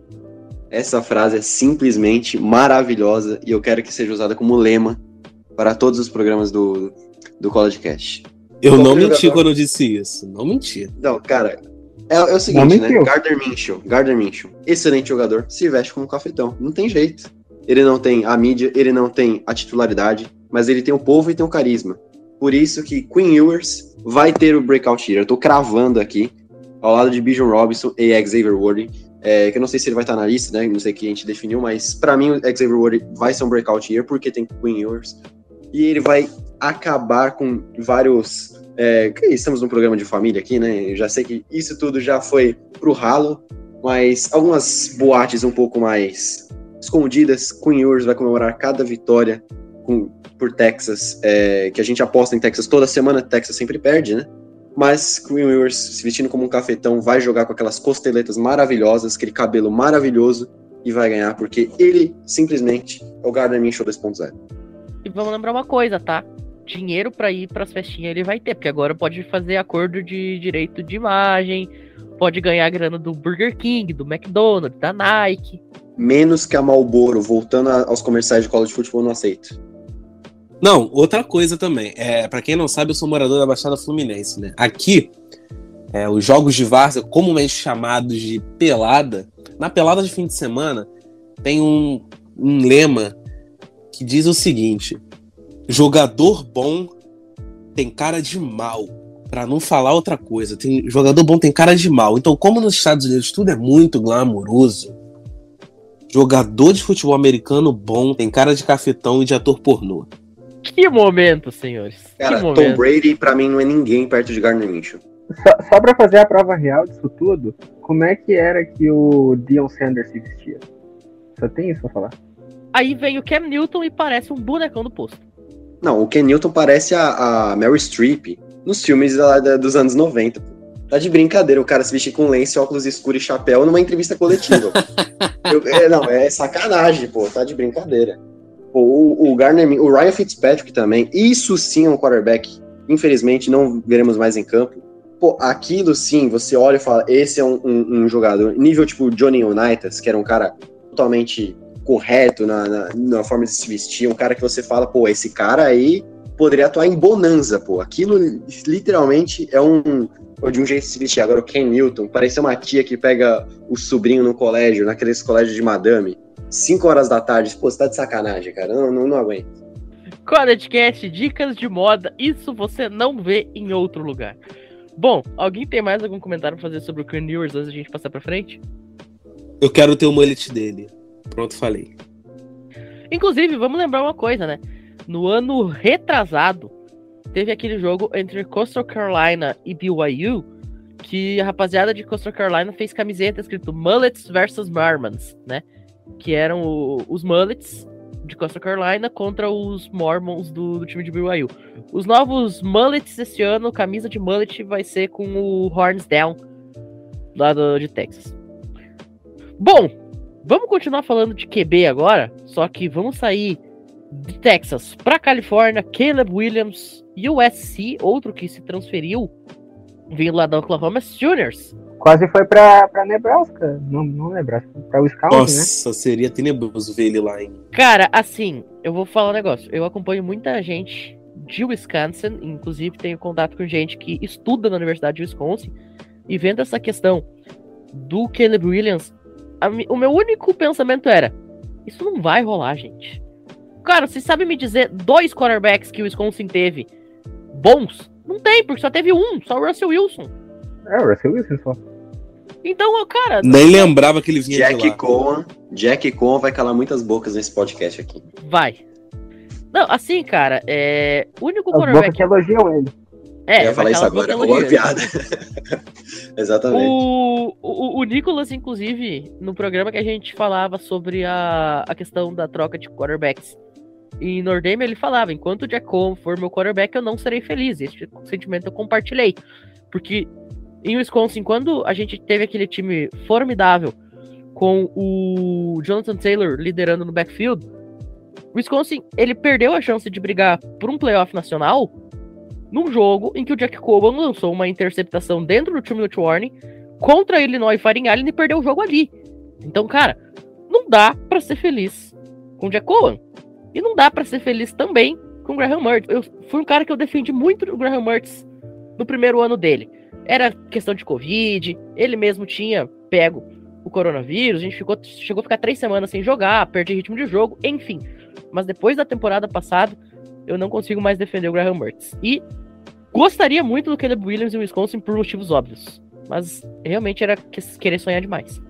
Essa frase é simplesmente maravilhosa e eu quero que seja usada como lema para todos os programas do, do College Cast. Eu não menti jogador... quando eu disse isso. Não menti. Não, cara. É, é o seguinte, né? Gardner Minshew. Gardner Minshew. Excelente jogador. Se veste como cafetão. Não tem jeito. Ele não tem a mídia, ele não tem a titularidade, mas ele tem o povo e tem o carisma. Por isso que Queen Ewers vai ter o breakout year. Eu tô cravando aqui, ao lado de Bijan Robinson e Xavier Worthy, é, que eu não sei se ele vai estar na lista, né? Não sei que a gente definiu, mas para mim o Xavier Worthy vai ser um breakout year porque tem Queen Ewers. E ele vai acabar com vários. É, estamos num programa de família aqui, né? Eu já sei que isso tudo já foi pro ralo, mas algumas boates um pouco mais escondidas. Ewers vai comemorar cada vitória com, por Texas, é, que a gente aposta em Texas toda semana, Texas sempre perde, né? Mas Ewers, se vestindo como um cafetão, vai jogar com aquelas costeletas maravilhosas, aquele cabelo maravilhoso e vai ganhar, porque ele simplesmente é o Gardner Minshew 2.0. E vamos lembrar uma coisa, tá? Dinheiro para ir para as festinhas ele vai ter, porque agora pode fazer acordo de direito de imagem, pode ganhar grana do Burger King, do McDonald's, da Nike. Menos que a Marlboro, voltando aos comerciais de college de futebol, não aceito. Não, outra coisa também. É, para quem não sabe, eu sou morador da Baixada Fluminense, né? Aqui, é, os jogos de várzea, comumente chamados de pelada, na pelada de fim de semana, tem um, um lema que diz o seguinte: jogador bom tem cara de mal. Para não falar outra coisa, tem jogador bom tem cara de mal. Então, como nos Estados Unidos tudo é muito glamouroso, jogador de futebol americano bom tem cara de cafetão e de ator pornô. Que momento, senhores. Cara, momento. Tom Brady, pra mim, não é ninguém perto de Gardner Minshew. Só, só pra fazer a prova real disso tudo, como é que era que o Dion Sanders se vestia? Só tem isso pra falar. Aí vem o Cam Newton e parece um bonecão do posto. Não, o Ken Newton parece a, a Meryl Streep nos filmes da, da, dos anos 90. Pô. Tá de brincadeira o cara se vestir com lenço, óculos escuros e chapéu numa entrevista coletiva. Eu, é, não, é sacanagem, pô. Tá de brincadeira. Pô, o, o Garner, o Ryan Fitzpatrick também. Isso sim é um quarterback. Infelizmente, não veremos mais em campo. Pô, aquilo sim, você olha e fala, esse é um, um, um jogador. Nível tipo Johnny Unitas, que era um cara totalmente correto na, na, na, forma de se vestir, um cara que você fala, pô, esse cara aí poderia atuar em bonança, pô. Aquilo literalmente é um. De um jeito de se vestir. Agora o Ken Newton, parece uma tia que pega o sobrinho no colégio, naqueles colégios de madame, 5 horas da tarde. Pô, você tá de sacanagem, cara. Não, não, não aguento. Codecast, dicas de moda, isso você não vê em outro lugar. Bom, alguém tem mais algum comentário pra fazer sobre o Ken Ewers antes da gente passar pra frente? Eu quero ter o mullet dele. Pronto, falei. Inclusive, vamos lembrar uma coisa, né? No ano retrasado, teve aquele jogo entre Coastal Carolina e BYU, que a rapaziada de Coastal Carolina fez camiseta escrito Mullets versus Mormons, né? Que eram o, os Mullets de Coastal Carolina contra os Mormons do, do, time de BYU. Os novos Mullets esse ano, camisa de Mullet vai ser com o Horns Down, lá do, de Texas. Bom, vamos continuar falando de QB agora, só que vamos sair de Texas para Califórnia, Caleb Williams, USC, outro que se transferiu, vindo lá da Oklahoma Juniors. Quase foi para Nebraska, não, não Nebraska, para o Scout, Nossa, né? seria tenebroso ver ele lá, hein? Cara, assim, eu vou falar um negócio. Eu acompanho muita gente de Wisconsin, inclusive tenho contato com gente que estuda na Universidade de Wisconsin, e vendo essa questão do Caleb Williams, a, o meu único pensamento era: isso não vai rolar, gente. Cara, você sabe me dizer dois quarterbacks que o Wisconsin teve bons? Não tem, porque só teve um, só o Russell Wilson. É, o Russell Wilson só. Então, cara. Nem lembrava que ele vinha Jack de lá. Cohen, Jack Cohen vai calar muitas bocas nesse podcast aqui. Vai. Não, assim, cara, é. O único As quarterback. que elogiam ele. É, eu ia falar isso agora, boa piada. Exatamente. O, o, o Nicolas, inclusive, no programa que a gente falava sobre a, a questão da troca de quarterbacks em Nordame, ele falava: enquanto o Jacob for meu quarterback, eu não serei feliz. Esse sentimento eu compartilhei. Porque em Wisconsin, quando a gente teve aquele time formidável com o Jonathan Taylor liderando no backfield, Wisconsin ele perdeu a chance de brigar por um playoff nacional num jogo em que o Jack Coban lançou uma interceptação dentro do two-minute warning contra Illinois Fighting Allen e perdeu o jogo ali. Então, cara, não dá para ser feliz com o Jack Coban. E não dá para ser feliz também com o Graham Mertz. Eu fui um cara que eu defendi muito o Graham Mertz no primeiro ano dele. Era questão de Covid, ele mesmo tinha pego o coronavírus, a gente ficou, chegou a ficar três semanas sem jogar, perdi ritmo de jogo, enfim. Mas depois da temporada passada, eu não consigo mais defender o Graham Mertz. E gostaria muito do Caleb Williams em Wisconsin por motivos óbvios. Mas realmente era querer sonhar demais.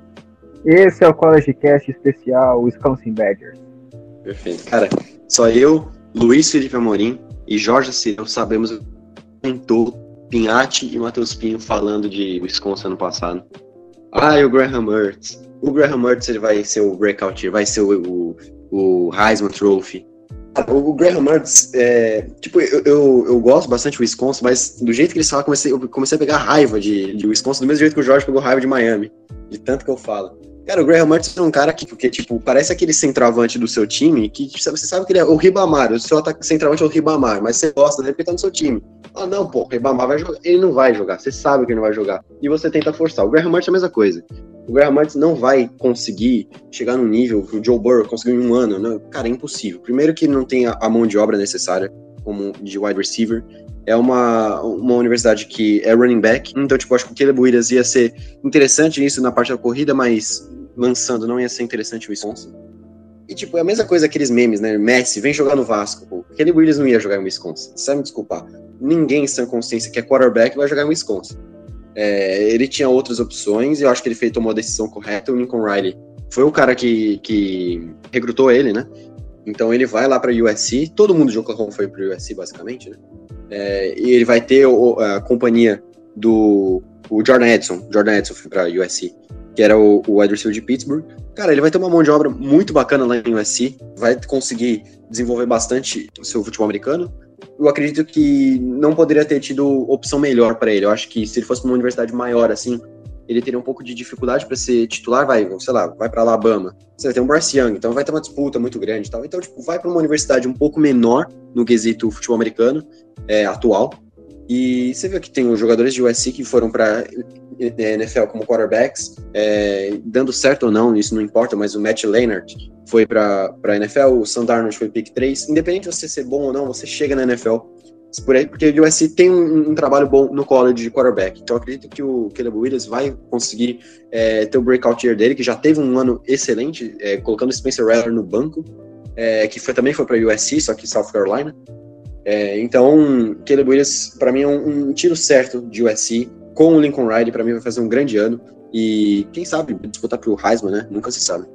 Esse é o College Cast especial Wisconsin Badgers. Perfeito. Cara, só eu, Luiz Felipe Amorim e Jorge Cirilo sabemos mentor Pinhatti e Matheus Pinho falando de Wisconsin ano passado. Ah, o Graham Mertz. O Graham Mertz ele vai ser o breakout, vai ser o, o, o Heisman Trophy. O Graham Mertz, é, tipo, eu, eu, eu, gosto bastante do Wisconsin, mas do jeito que eles falam, comecei, eu comecei a pegar raiva de, de Wisconsin, do mesmo jeito que o Jorge pegou raiva de Miami, de tanto que eu falo. Cara, o Graham Mertz é um cara que, porque, tipo, parece aquele centroavante do seu time, que tipo, você sabe que ele é o Ribamar, o seu centroavante é o Ribamar, mas você gosta dele porque tá no seu time. Ah, não, pô, o Ribamar vai jogar. Ele não vai jogar, você sabe que ele não vai jogar. E você tenta forçar. O Graham Mertz é a mesma coisa o Graham Mertz não vai conseguir chegar no nível que o Joe Burrow conseguiu em um ano, né? Cara, é impossível. Primeiro que ele não tem a, mão de obra necessária como de wide receiver. É uma, uma universidade que é running back, então, tipo, acho que o Caleb Williams ia ser interessante nisso na parte da corrida, mas lançando não ia ser interessante o Wisconsin. E, tipo, é a mesma coisa aqueles memes, né? Messi, vem jogar no Vasco. Pô. Caleb Williams não ia jogar em Wisconsin. Sabe me desculpar. Ninguém sem consciência que é quarterback vai jogar em Wisconsin. É, ele tinha outras opções e eu acho que ele fez, tomou a decisão correta. O Lincoln Riley foi o cara que, que recrutou ele, né? Então ele vai lá para USC. Todo mundo de Oklahoma foi para USC, basicamente, né? É, e ele vai ter o, a companhia do o Jordan Edson. Jordan Edson foi para USC, que era o, o wide receiver de Pittsburgh. Cara, ele vai ter uma mão de obra muito bacana lá em USC, vai conseguir desenvolver bastante o seu futebol americano. Eu acredito que não poderia ter tido opção melhor para ele. Eu acho que se ele fosse uma universidade maior assim, ele teria um pouco de dificuldade para ser titular, vai, sei lá, vai para Alabama. Você ter um Bryce Young, então vai ter uma disputa muito grande, tal. Então, tipo, vai para uma universidade um pouco menor no quesito futebol americano é, atual. E você vê que tem os jogadores de USC que foram para NFL como quarterbacks, é, dando certo ou não, isso não importa, mas o Matt Leonard foi para a NFL, o Sam Darnold foi pick 3. Independente de você ser bom ou não, você chega na NFL. Por aí, porque o USC tem um, um, trabalho bom no college de quarterback. Então, acredito que o Caleb Williams vai conseguir é, ter o breakout year dele, que já teve um ano excelente, é, colocando Spencer Rattler no banco, é, que foi, também foi para USC, só que South Carolina. É, então, Caleb Williams, para mim, é um, um tiro certo de USC com o Lincoln Riley, para mim vai fazer um grande ano. E quem sabe disputar pro Heisman, né? Nunca se sabe.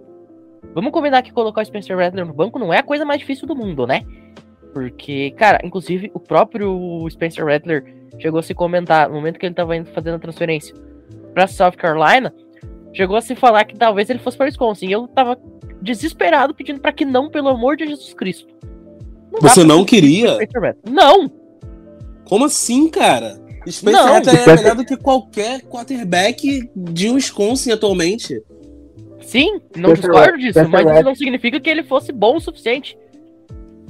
Vamos combinar que colocar o Spencer Rattler no banco não é a coisa mais difícil do mundo, né? Porque, cara, inclusive o próprio Spencer Rattler chegou a se comentar no momento que ele tava indo fazendo a transferência para South Carolina, chegou a se falar que talvez ele fosse para Wisconsin. E eu tava desesperado pedindo para que não, pelo amor de Jesus Cristo. Não Você não queria? Não. Como assim, cara? Spencer não, Rattler é melhor do que qualquer quarterback de Wisconsin atualmente. Sim, não discordo disso, mas isso não significa que ele fosse bom o suficiente.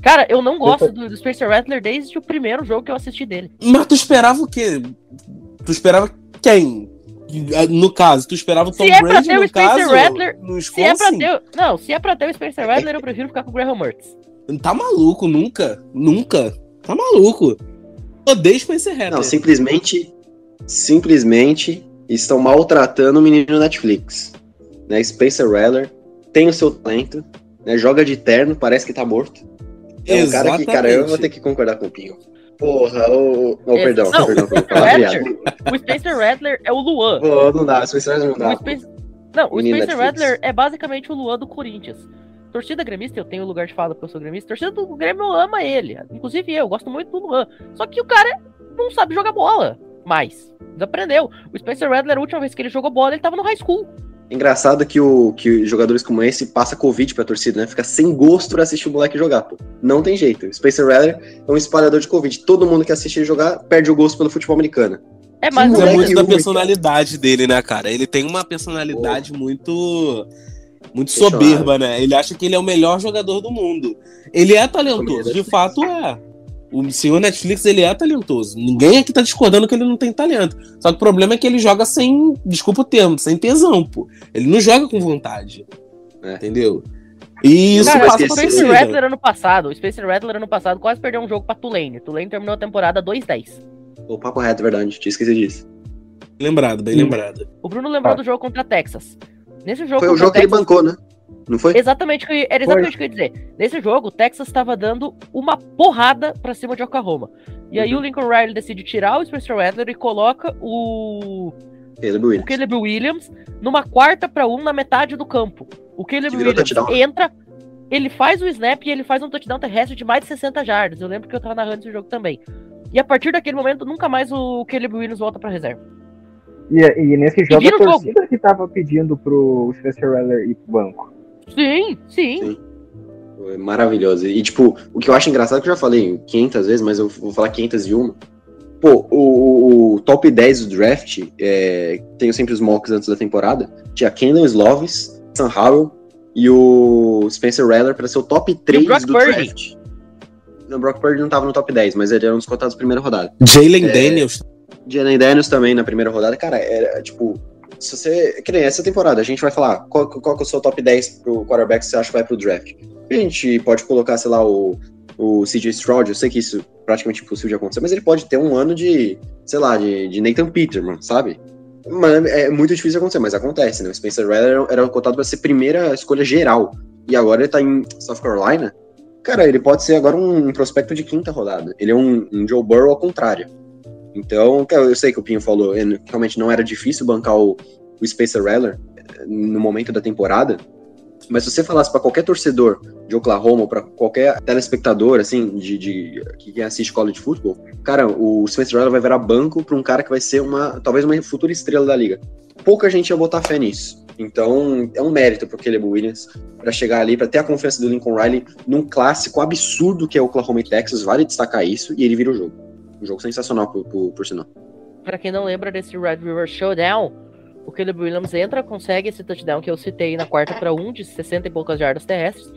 Cara, eu não gosto do, do Spencer Rattler desde o primeiro jogo que eu assisti dele. Mas tu esperava o quê? Tu esperava quem? No caso, tu esperava o Tom se é Brady, ter o Spencer caso, Rattler, se é pra ter, não, se é pra ter o Spencer Rattler, eu prefiro ficar com o Graham Mertz. Tá maluco, nunca, nunca. Tá maluco. Odeio Spencer Rattler. Não, simplesmente, simplesmente estão maltratando o menino Netflix. Né? Spencer Rattler tem o seu talento, né? joga de terno, parece que tá morto. É um cara que, cara, eu vou ter que concordar com o Pinho. Porra, o. Oh, perdão, não, perdão pelo O Spencer Rattler é o Luan. Oh, não dá, o Spencer Rattler não dá. O Spencer... Não, o Spencer Rattler é basicamente o Luan do Corinthians. Torcida gremista, eu tenho lugar de fala porque eu sou gremista. Torcida do Grêmio ama ele. Inclusive eu, gosto muito do Luan. Só que o cara não sabe jogar bola mais. Desaprendeu. O Spencer Rattler, a última vez que ele jogou bola, ele tava no high school. Engraçado que, o, que jogadores como esse passa Covid pra torcida, né? Fica sem gosto pra assistir o moleque jogar, pô. Não tem jeito. O Spencer Rattler é um espalhador de Covid. Todo mundo que assiste ele jogar perde o gosto pelo futebol americano. É, mas é muito da personalidade dele, né, cara? Ele tem uma personalidade muito muito soberba, né? Ele acha que ele é o melhor jogador do mundo. Ele é talentoso, de fato é. O senhor Netflix, ele é talentoso. Ninguém aqui tá discordando que ele não tem talento. Só que o problema é que ele joga sem, desculpa o termo, sem tesão, pô. Ele não joga com vontade. É. Entendeu? E isso Cara, passa o Spencer Rattler ano passado, o Spencer Rattler ano passado quase perdeu um jogo pra Tulane. Tulane terminou a temporada 2-10. O papo reto, verdade. Tinha esquecido disso. Lembrado, bem hum. lembrado. O Bruno lembrou ah. do jogo contra a Texas. Nesse jogo. Foi o jogo que ele bancou, né? Não foi? Exatamente, era exatamente o que eu ia dizer. Nesse jogo, o Texas estava dando uma porrada pra cima de Oklahoma. E aí uhum. o Lincoln Riley decide tirar o Spencer Rattler e coloca o. Caleb Williams. O Caleb Williams numa quarta para um na metade do campo. O Caleb Williams touchdown. entra, ele faz o snap e ele faz um touchdown terrestre de mais de 60 jardas. Eu lembro que eu tava narrando esse jogo também. E a partir daquele momento, nunca mais o Caleb Williams volta pra reserva. E, e nesse jogo, e a torcida jogo. que tava pedindo pro Spencer Rattler ir pro banco. Sim, sim. sim. Maravilhoso. E, tipo, o que eu acho engraçado, que eu já falei 500 vezes, mas eu vou falar 501. Pô, o, o top 10 do draft, é, tenho sempre os mocks antes da temporada, tinha Kendall Slovis, Sam Howell e o Spencer Rattler para ser o top 3 do Purdy. draft. O Brock Purdy não tava no top 10, mas ele era um dos cotados da primeira rodada. Jalen é, Daniels Jalen Daniels também na primeira rodada, cara, era tipo. Se você. Que nem essa temporada, a gente vai falar qual, qual que é o seu top 10 pro quarterback que você acha que vai pro draft. A gente pode colocar, sei lá, o, o CJ Stroud, eu sei que isso é praticamente impossível de acontecer, mas ele pode ter um ano de, sei lá, de, de Nathan Peterman, sabe? Mas é muito difícil acontecer, mas acontece, né? O Spencer Rattler era, era cotado para ser primeira escolha geral. E agora ele tá em South Carolina. Cara, ele pode ser agora um, um prospecto de quinta rodada. Ele é um, um Joe Burrow ao contrário. Então, eu sei que o Pinho falou, realmente não era difícil bancar o, o Spencer Rattler eh, no momento da temporada, mas se você falasse para qualquer torcedor de Oklahoma, para qualquer telespectador, assim, de, de, que assiste college football, cara, o Spencer Rattler vai virar banco para um cara que vai ser uma, talvez uma futura estrela da liga. Pouca gente ia botar fé nisso. Então, é um mérito pro Caleb Williams para chegar ali, para ter a confiança do Lincoln Riley num clássico absurdo que é o Oklahoma e Texas, vale destacar isso, e ele vira o jogo. Um jogo sensacional por, por, por sinal. Pra quem não lembra desse Red River Showdown, o Caleb Williams entra, consegue esse touchdown que eu citei na quarta para um, de 60 e poucas jardas terrestres,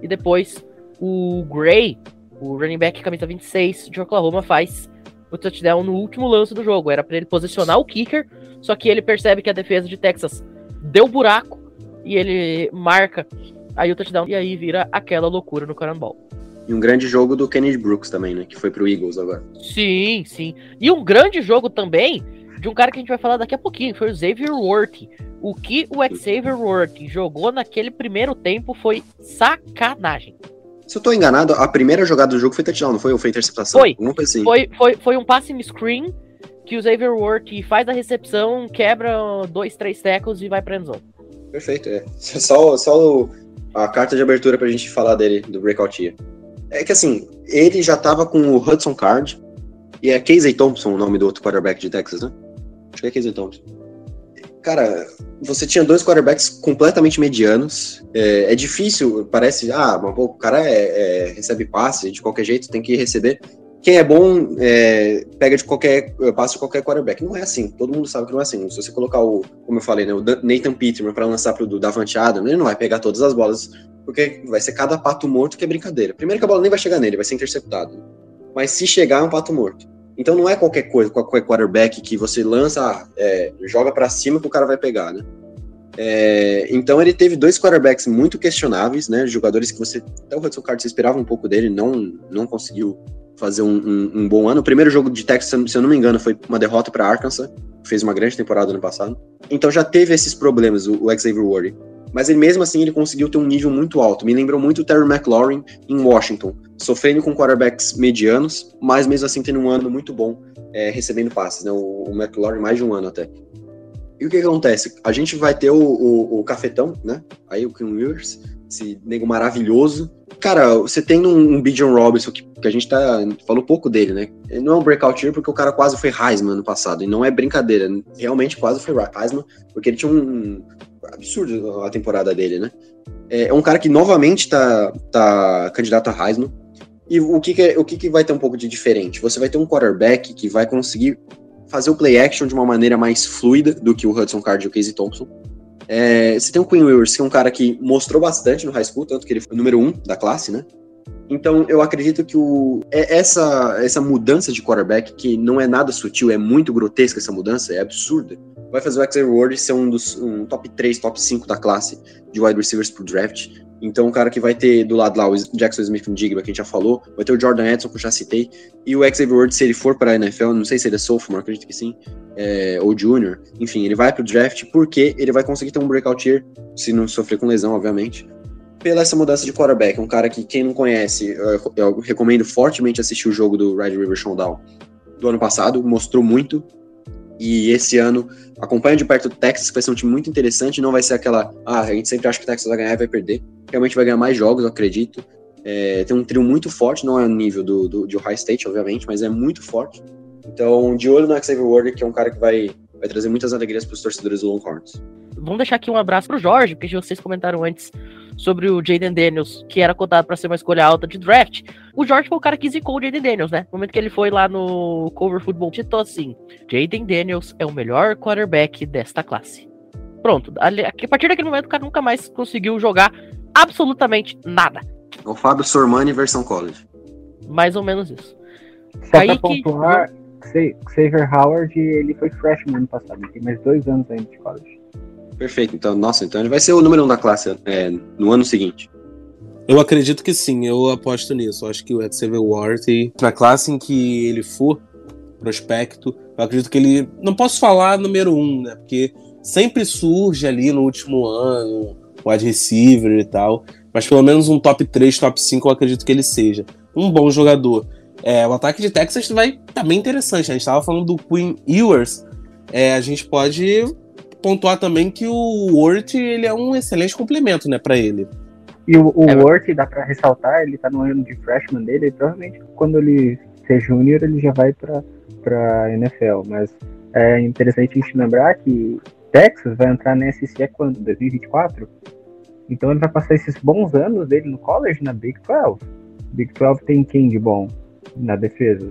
e depois o Gray, o running back camisa 26 de Oklahoma, faz o touchdown no último lance do jogo. Era para ele posicionar o kicker, só que ele percebe que a defesa de Texas deu buraco e ele marca aí o touchdown e aí vira aquela loucura no Carambol. E um grande jogo do Kennedy Brooks também, né? Que foi pro Eagles agora. Sim, sim. E um grande jogo também de um cara que a gente vai falar daqui a pouquinho, foi o Xavier Worthy. O que o Xavier Worthy jogou naquele primeiro tempo foi sacanagem. Se eu tô enganado, a primeira jogada do jogo foi touchdown, não foi? Ou foi interceptação? Foi. Assim. Foi, foi, foi um passing screen que o Xavier Worthy faz a recepção, quebra dois, três tackles e vai pra endzone. Perfeito, é. Só, só a carta de abertura pra gente falar dele, do Breakout Year. É que assim, ele já tava com o Hudson Card, e é Casey Thompson o nome do outro quarterback de Texas, né? Acho que é Casey Thompson. Cara, você tinha dois quarterbacks completamente medianos. É, é difícil, parece, ah, mas, pô, o cara é, é, recebe passe de qualquer jeito, tem que receber quem é bom é, pega de qualquer passo de qualquer quarterback. Não é assim. Todo mundo sabe que não é assim. Se você colocar o, como eu falei, né, o Nathan Peterman para lançar pro Davante Adams, ele não vai pegar todas as bolas, porque vai ser cada pato morto que é brincadeira. Primeiro que a bola nem vai chegar nele, vai ser interceptado. Mas se chegar é um pato morto. Então não é qualquer coisa, qualquer quarterback que você lança, é, joga para cima que o cara vai pegar, né? É, então ele teve dois quarterbacks muito questionáveis, né? Jogadores que você até o Hudson Card você esperava um pouco dele, não não conseguiu fazer um, um, um, bom ano. O primeiro jogo de Texas, se eu não me engano, foi uma derrota para Arkansas, fez uma grande temporada ano passado. Então já teve esses problemas o, o Xavier Worthy. Mas ele mesmo assim ele conseguiu ter um nível muito alto. Me lembrou muito o Terry McLaurin em Washington, sofrendo com quarterbacks medianos, mas mesmo assim tendo um ano muito bom é, recebendo passes. Né? O, o McLaurin mais de um ano até. E o que, que acontece? A gente vai ter o, o, o cafetão, né? Aí o Kim Williams, esse nego maravilhoso. Cara, você tem um, um Bijan Robinson, que, que, a gente tá, falou pouco dele, né? Ele não é um breakout year porque o cara quase foi Heisman ano passado, e não é brincadeira, realmente quase foi Heisman, porque ele tinha um, um absurdo a temporada dele, né? É, é um cara que novamente tá, tá candidato a Heisman, e o que, que, o que, que vai ter um pouco de diferente? Você vai ter um quarterback que vai conseguir fazer o play action de uma maneira mais fluida do que o Hudson Card e o Casey Thompson. É, você tem o Queen Willis, que é um cara que mostrou bastante no high school, tanto que ele foi o número um da classe, né? Então, eu acredito que o, é essa, essa mudança de quarterback, que não é nada sutil, é muito grotesca essa mudança, é absurda, vai fazer o Xavier Ward ser um dos um top 3, top 5 da classe de wide receivers pro draft. Então, o cara que vai ter do lado lá o Jackson Smith Digba, que a gente já falou, vai ter o Jordan Edson, que eu já citei, e o Xavier Ward, se ele for para a NFL, não sei se ele é sophomore, acredito que sim, é, ou junior, enfim, ele vai pro draft porque ele vai conseguir ter um breakout year, se não sofrer com lesão, obviamente, pela essa mudança de quarterback. Um cara que, quem não conhece, eu, eu recomendo fortemente assistir o jogo do Red River Showdown do ano passado, mostrou muito, e esse ano acompanha de perto o Texas, que vai ser um time muito interessante. Não vai ser aquela, ah, a gente sempre acha que o Texas vai ganhar e vai perder realmente vai ganhar mais jogos, eu acredito. É, tem um trio muito forte, não é o nível do, do, de Ohio State, obviamente, mas é muito forte. Então, de olho no Xavier Ward, que é um cara que vai, vai trazer muitas alegrias para os torcedores do Longhorns. Vamos deixar aqui um abraço para o Jorge, porque vocês comentaram antes sobre o Jaden Daniels, que era cotado para ser uma escolha alta de draft. O Jorge foi o cara que zicou o Jaden Daniels, né? No momento que ele foi lá no Cover Football, citou assim: Jaden Daniels é o melhor quarterback desta classe. Pronto, a partir daquele momento o cara nunca mais conseguiu jogar absolutamente nada. O Fábio Sormani versão college. Mais ou menos isso. Só Kaique... pra pontuar, Xavier Howard, ele foi freshman ano passado, tem mais dois anos ainda de college. Perfeito, então, nossa, então ele vai ser o número um da classe é, no ano seguinte. Eu acredito que sim, eu aposto nisso. Eu acho que o Xavier Howard, na classe em que ele for prospecto, eu acredito que ele. Não posso falar número um, né? Porque sempre surge ali no último ano wide receiver e tal. Mas pelo menos um top 3, top 5 eu acredito que ele seja. Um bom jogador. É, o ataque de Texas vai tá bem interessante. A gente estava falando do Queen Ewers. É, a gente pode pontuar também que o Wort ele é um excelente complemento, né, para ele. E o, o é, Wort, dá para ressaltar, ele tá no ano de freshman dele, e provavelmente quando ele ser júnior ele já vai para para NFL, mas é interessante a gente lembrar que Texas vai entrar na SEC é quando? 2024? Então ele vai passar esses bons anos dele no college na Big 12. Big 12 tem quem de bom na defesa?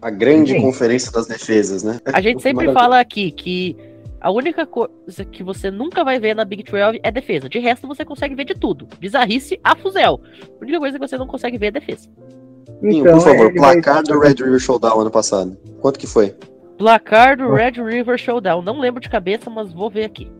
A grande Sim. conferência das defesas, né? A gente sempre fala aqui que a única coisa que você nunca vai ver na Big 12 é defesa. De resto, você consegue ver de tudo. Bizarrice a fuzel. A única coisa que você não consegue ver é defesa. Então, por favor, ele vai- placar do Red River Showdown ano passado. Quanto que foi? Placar do Oh. Red River Showdown. Não lembro de cabeça, mas vou ver aqui.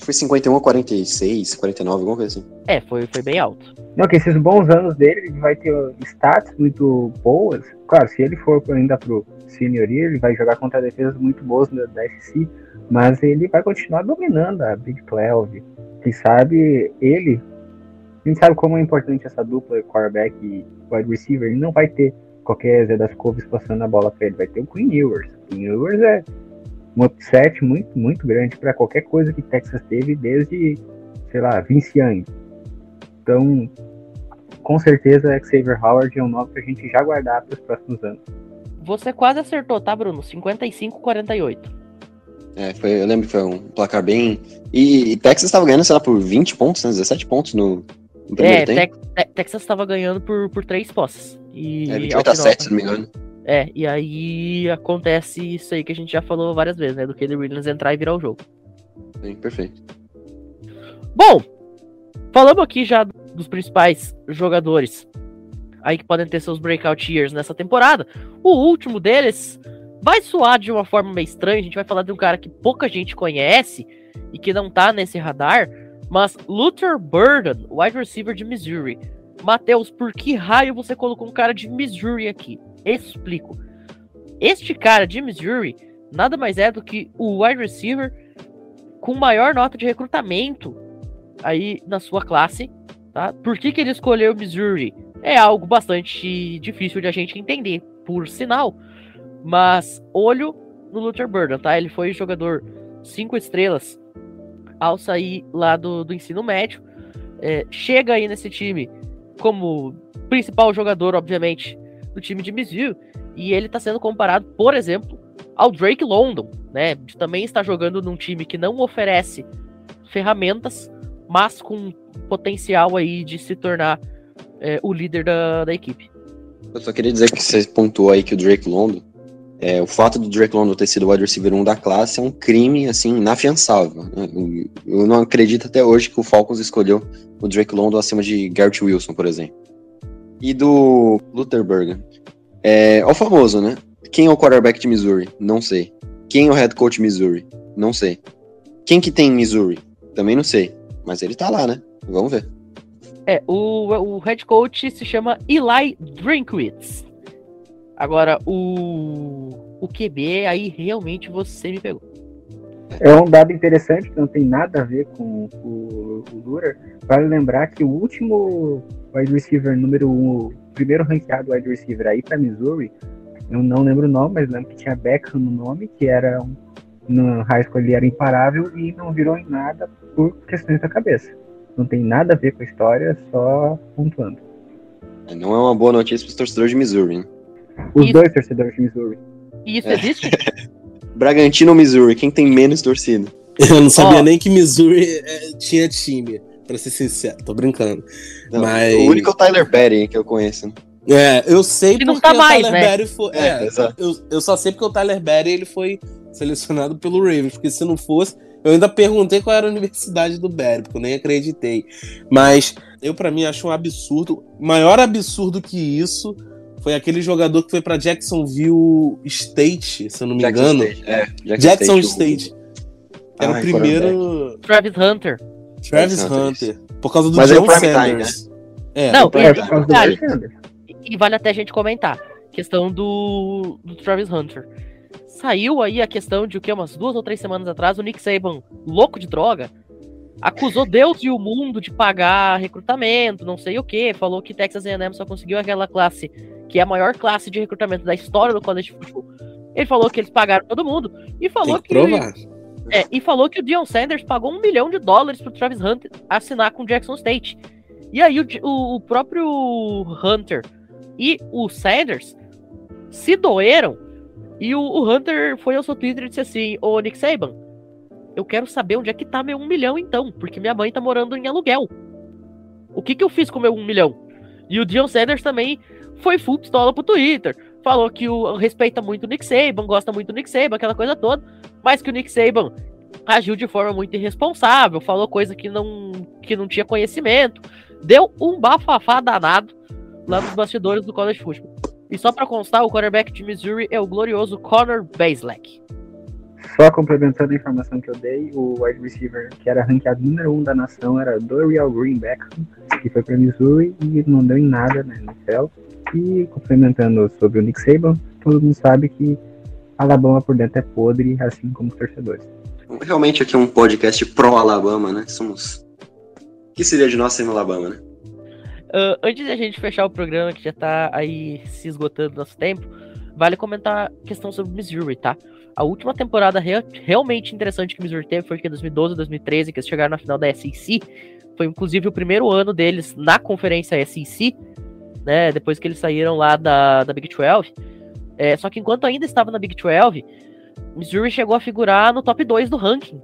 Foi 51 a 46, 49, alguma coisa assim. É, foi, foi bem alto. Não, que esses bons anos dele, ele vai ter stats muito boas. Claro, se ele for ainda pro senior year, ele vai jogar contra defesas muito boas da, da SC, mas ele vai continuar dominando a Big 12. Quem sabe ele, a gente sabe como é importante essa dupla quarterback e wide receiver, ele não vai ter qualquer Zé das Couves passando a bola pra ele, vai ter o Queen Ewers. Queen Ewers é um upset muito, muito grande para qualquer coisa que Texas teve desde, sei lá, Vince Young. Então, com certeza, Xavier Howard é um nome pra gente já guardar para os próximos anos. Você quase acertou, tá, Bruno? 55-48. É, foi, eu lembro que foi um placar bem. E, e Texas estava ganhando, sei lá, por 20 pontos, né? 17 pontos no, no primeiro É, tempo. Te- Texas estava ganhando por, por três posses. E, É, ao 28 a final- 7, se não me engano. É, e aí acontece isso aí que a gente já falou várias vezes, né? Do Caleb Williams entrar e virar o jogo. Sim, perfeito. Bom, falamos aqui já dos principais jogadores aí que podem ter seus breakout years nessa temporada. O último deles vai soar de uma forma meio estranha. A gente vai falar de um cara que pouca gente conhece e que não tá nesse radar, mas Luther Burden, wide receiver de Missouri. Matheus, por que raio você colocou um cara de Missouri aqui? Explico. Este cara de Missouri nada mais é do que o wide receiver com maior nota de recrutamento aí na sua classe, tá? Por que, que ele escolheu Missouri? É algo bastante difícil de a gente entender, por sinal. Mas olho no Luther Burden, tá? Ele foi jogador cinco estrelas ao sair lá do, do ensino médio. É, chega aí nesse time como principal jogador, obviamente, do time de Missouri. E ele está sendo comparado, por exemplo, ao Drake London, né? Também está jogando num time que não oferece ferramentas, mas com potencial aí de se tornar é, o líder da, da equipe. Eu só queria dizer que você pontuou aí que o Drake London, é, o fato do Drake London ter sido o wide receiver 1 da classe é um crime, assim, inafiançável. né? Eu- não acredito até hoje que o Falcons escolheu o Drake London acima de Garrett Wilson, por exemplo. E do Luther Burger. É, é o famoso, né? Quem é o quarterback de Missouri? Não sei. Quem é o head coach de Missouri? Não sei. Quem que tem em Missouri? Também não sei. Mas ele tá lá, né? Vamos ver. É, o, o head coach se chama Eli Drinkwitz. Agora, o, o QB, aí realmente você me pegou. É um dado interessante que não tem nada a ver com o, o Lura. Vale lembrar que o último wide receiver número 1, um, o primeiro ranqueado wide receiver aí para Missouri, eu não lembro o nome, mas lembro que tinha Beckham no nome, que era um, no high school ele era imparável e não virou em nada por questões da cabeça. Não tem nada a ver com a história, só pontuando. Não é uma boa notícia para os torcedores de Missouri, né? Os Isso. dois torcedores de Missouri. E isso É. existe? Bragantino ou Missouri? Quem tem menos torcida? Eu não sabia Ó. nem que Missouri eh, tinha time, pra ser sincero, tô brincando. Não, Mas- O único é o Tyler Perry que eu conheço. né? É, eu sei Que não porque tá o mais, Tyler né? Berry foi. É, É, eu, eu só sei porque o Tyler Berry ele foi selecionado pelo Ravens, porque se não fosse, eu ainda perguntei qual era a universidade do Berry, porque eu nem acreditei. Mas eu, pra mim, acho um absurdo. Maior absurdo que isso foi aquele jogador que foi pra Jacksonville State, se eu não me engano. State. É, Jackson o- State. Era Ai, o primeiro Travis Hunter. Travis Hunter, Hunter. Por causa do Mas é John prime time, Sanders. É, Não, É, e, Barry Sanders. e vale até a gente comentar. Questão do, do Travis Hunter. Saiu aí a questão de o que? Umas duas ou três semanas atrás, o Nick Saban, louco de droga, acusou Deus e o mundo de pagar recrutamento, não sei o que, falou que Texas A&M só conseguiu aquela classe, que é a maior classe de recrutamento da história do college football. Ele falou que eles pagaram todo mundo e falou que que, é, e falou que o Dion Sanders pagou um milhão de dólares pro Travis Hunter assinar com o Jackson State. E aí o- o próprio Hunter e o Sanders se doeram. E o, o Hunter foi ao seu Twitter e disse assim: Ô Nick Saban, Eu quero saber onde é que tá meu um milhão, então, porque minha mãe tá morando em aluguel. O que que eu fiz com meu um milhão? E o Dion Sanders também foi full pistola pro Twitter. Falou que o respeita muito o Nick Saban, gosta muito do Nick Saban, aquela coisa toda, mas que o Nick Saban agiu de forma muito irresponsável, falou coisa que não, que não tinha conhecimento, deu um bafafá danado lá nos bastidores do college football. E só para constar, o quarterback de Missouri é o glorioso Connor Baselak. Só complementando a informação que eu dei, o wide receiver que era ranqueado número 1 um da nação era Dorial Greenback, que foi para Missouri e não deu em nada na NFL. E complementando sobre o Nick Saban, todo mundo sabe que Alabama por dentro é podre, assim como os torcedores. Realmente aqui é um podcast pró-Alabama, né? Somos. O que seria de nós sem Alabama, né? Uh, antes de a gente fechar o programa, que já tá aí se esgotando nosso tempo, vale comentar a questão sobre Missouri, tá? A última temporada realmente interessante que Missouri teve foi em 2012 2013, que eles chegaram na final da SEC. Foi inclusive o primeiro ano deles na conferência SEC, né? Depois que eles saíram lá da, da Big 12. É, só que enquanto ainda estava na Big 12, Missouri chegou a figurar no top 2 do ranking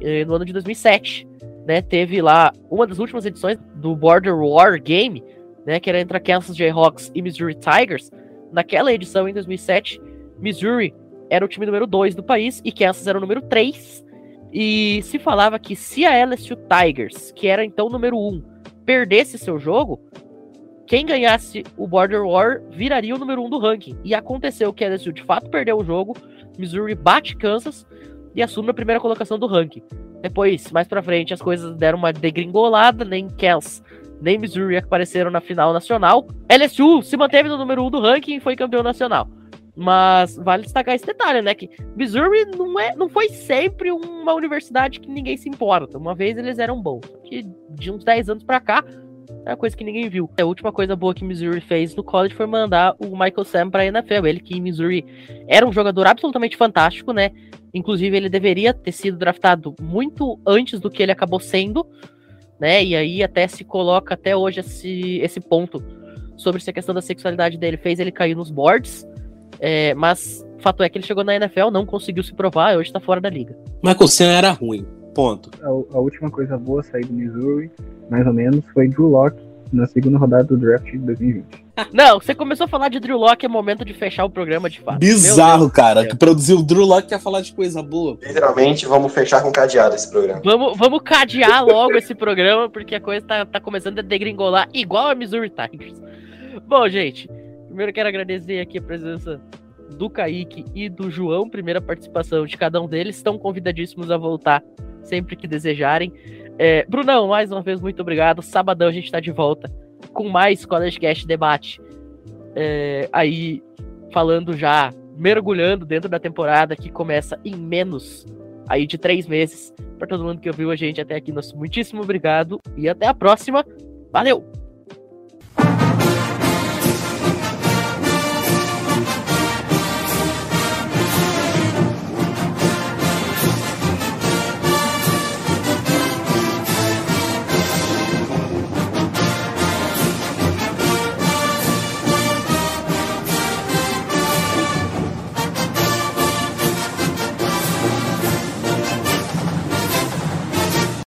eh, no ano de 2007. Né, teve lá uma das últimas edições do Border War Game, né, que era entre a Kansas Jayhawks e Missouri Tigers. Naquela edição, em 2007, Missouri era o time número 2 do país e Kansas era o número 3. E se falava que se a LSU Tigers, que era então o número 1, um, perdesse seu jogo, quem ganhasse o Border War viraria o número 1 um do ranking. E aconteceu que a LSU de fato perdeu o jogo, Missouri bate Kansas e assume a primeira colocação do ranking. Depois, mais pra frente, as coisas deram uma degringolada, nem Kansas nem Missouri apareceram na final nacional. LSU se manteve no número 1 um do ranking e foi campeão nacional. Mas vale destacar esse detalhe, né? Que Missouri não, é, não foi sempre uma universidade que ninguém se importa. Uma vez eles eram bons. Que de uns 10 anos pra cá, é uma coisa que ninguém viu. A última coisa boa que Missouri fez no college foi mandar o Michael Sam pra NFL. Ele que em Missouri era um jogador absolutamente fantástico, né? Inclusive, ele deveria ter sido draftado muito antes do que ele acabou sendo, né? E aí até se coloca até hoje esse, esse ponto sobre se a questão da sexualidade dele fez ele cair nos boards. É, mas fato é que ele chegou na NFL, não conseguiu se provar e hoje tá fora da liga. Michael Sam era ruim, ponto. A, a, última coisa boa sair do Missouri, mais ou menos, foi Drew Locke na segunda rodada do draft de 2020. Não, você começou a falar de Drew Locke, é momento de fechar o programa de fato. Bizarro, cara, que produziu o Drew Locke quer falar de coisa boa. Literalmente, vamos fechar com cadeado esse programa. Vamos, vamos cadear logo esse programa, porque a coisa tá, tá começando a degringolar igual a Missouri Tigers. Bom, gente, primeiro quero agradecer aqui a presença do Kaique e do João, primeira participação de cada um deles. Estão convidadíssimos a voltar sempre que desejarem. É, Brunão, mais uma vez, muito obrigado. Sabadão a gente está de volta com mais College Cast Debate. É, aí, falando já, mergulhando dentro da temporada que começa em menos aí de três meses. Para todo mundo que ouviu a gente até aqui, nosso muitíssimo obrigado e até a próxima. Valeu!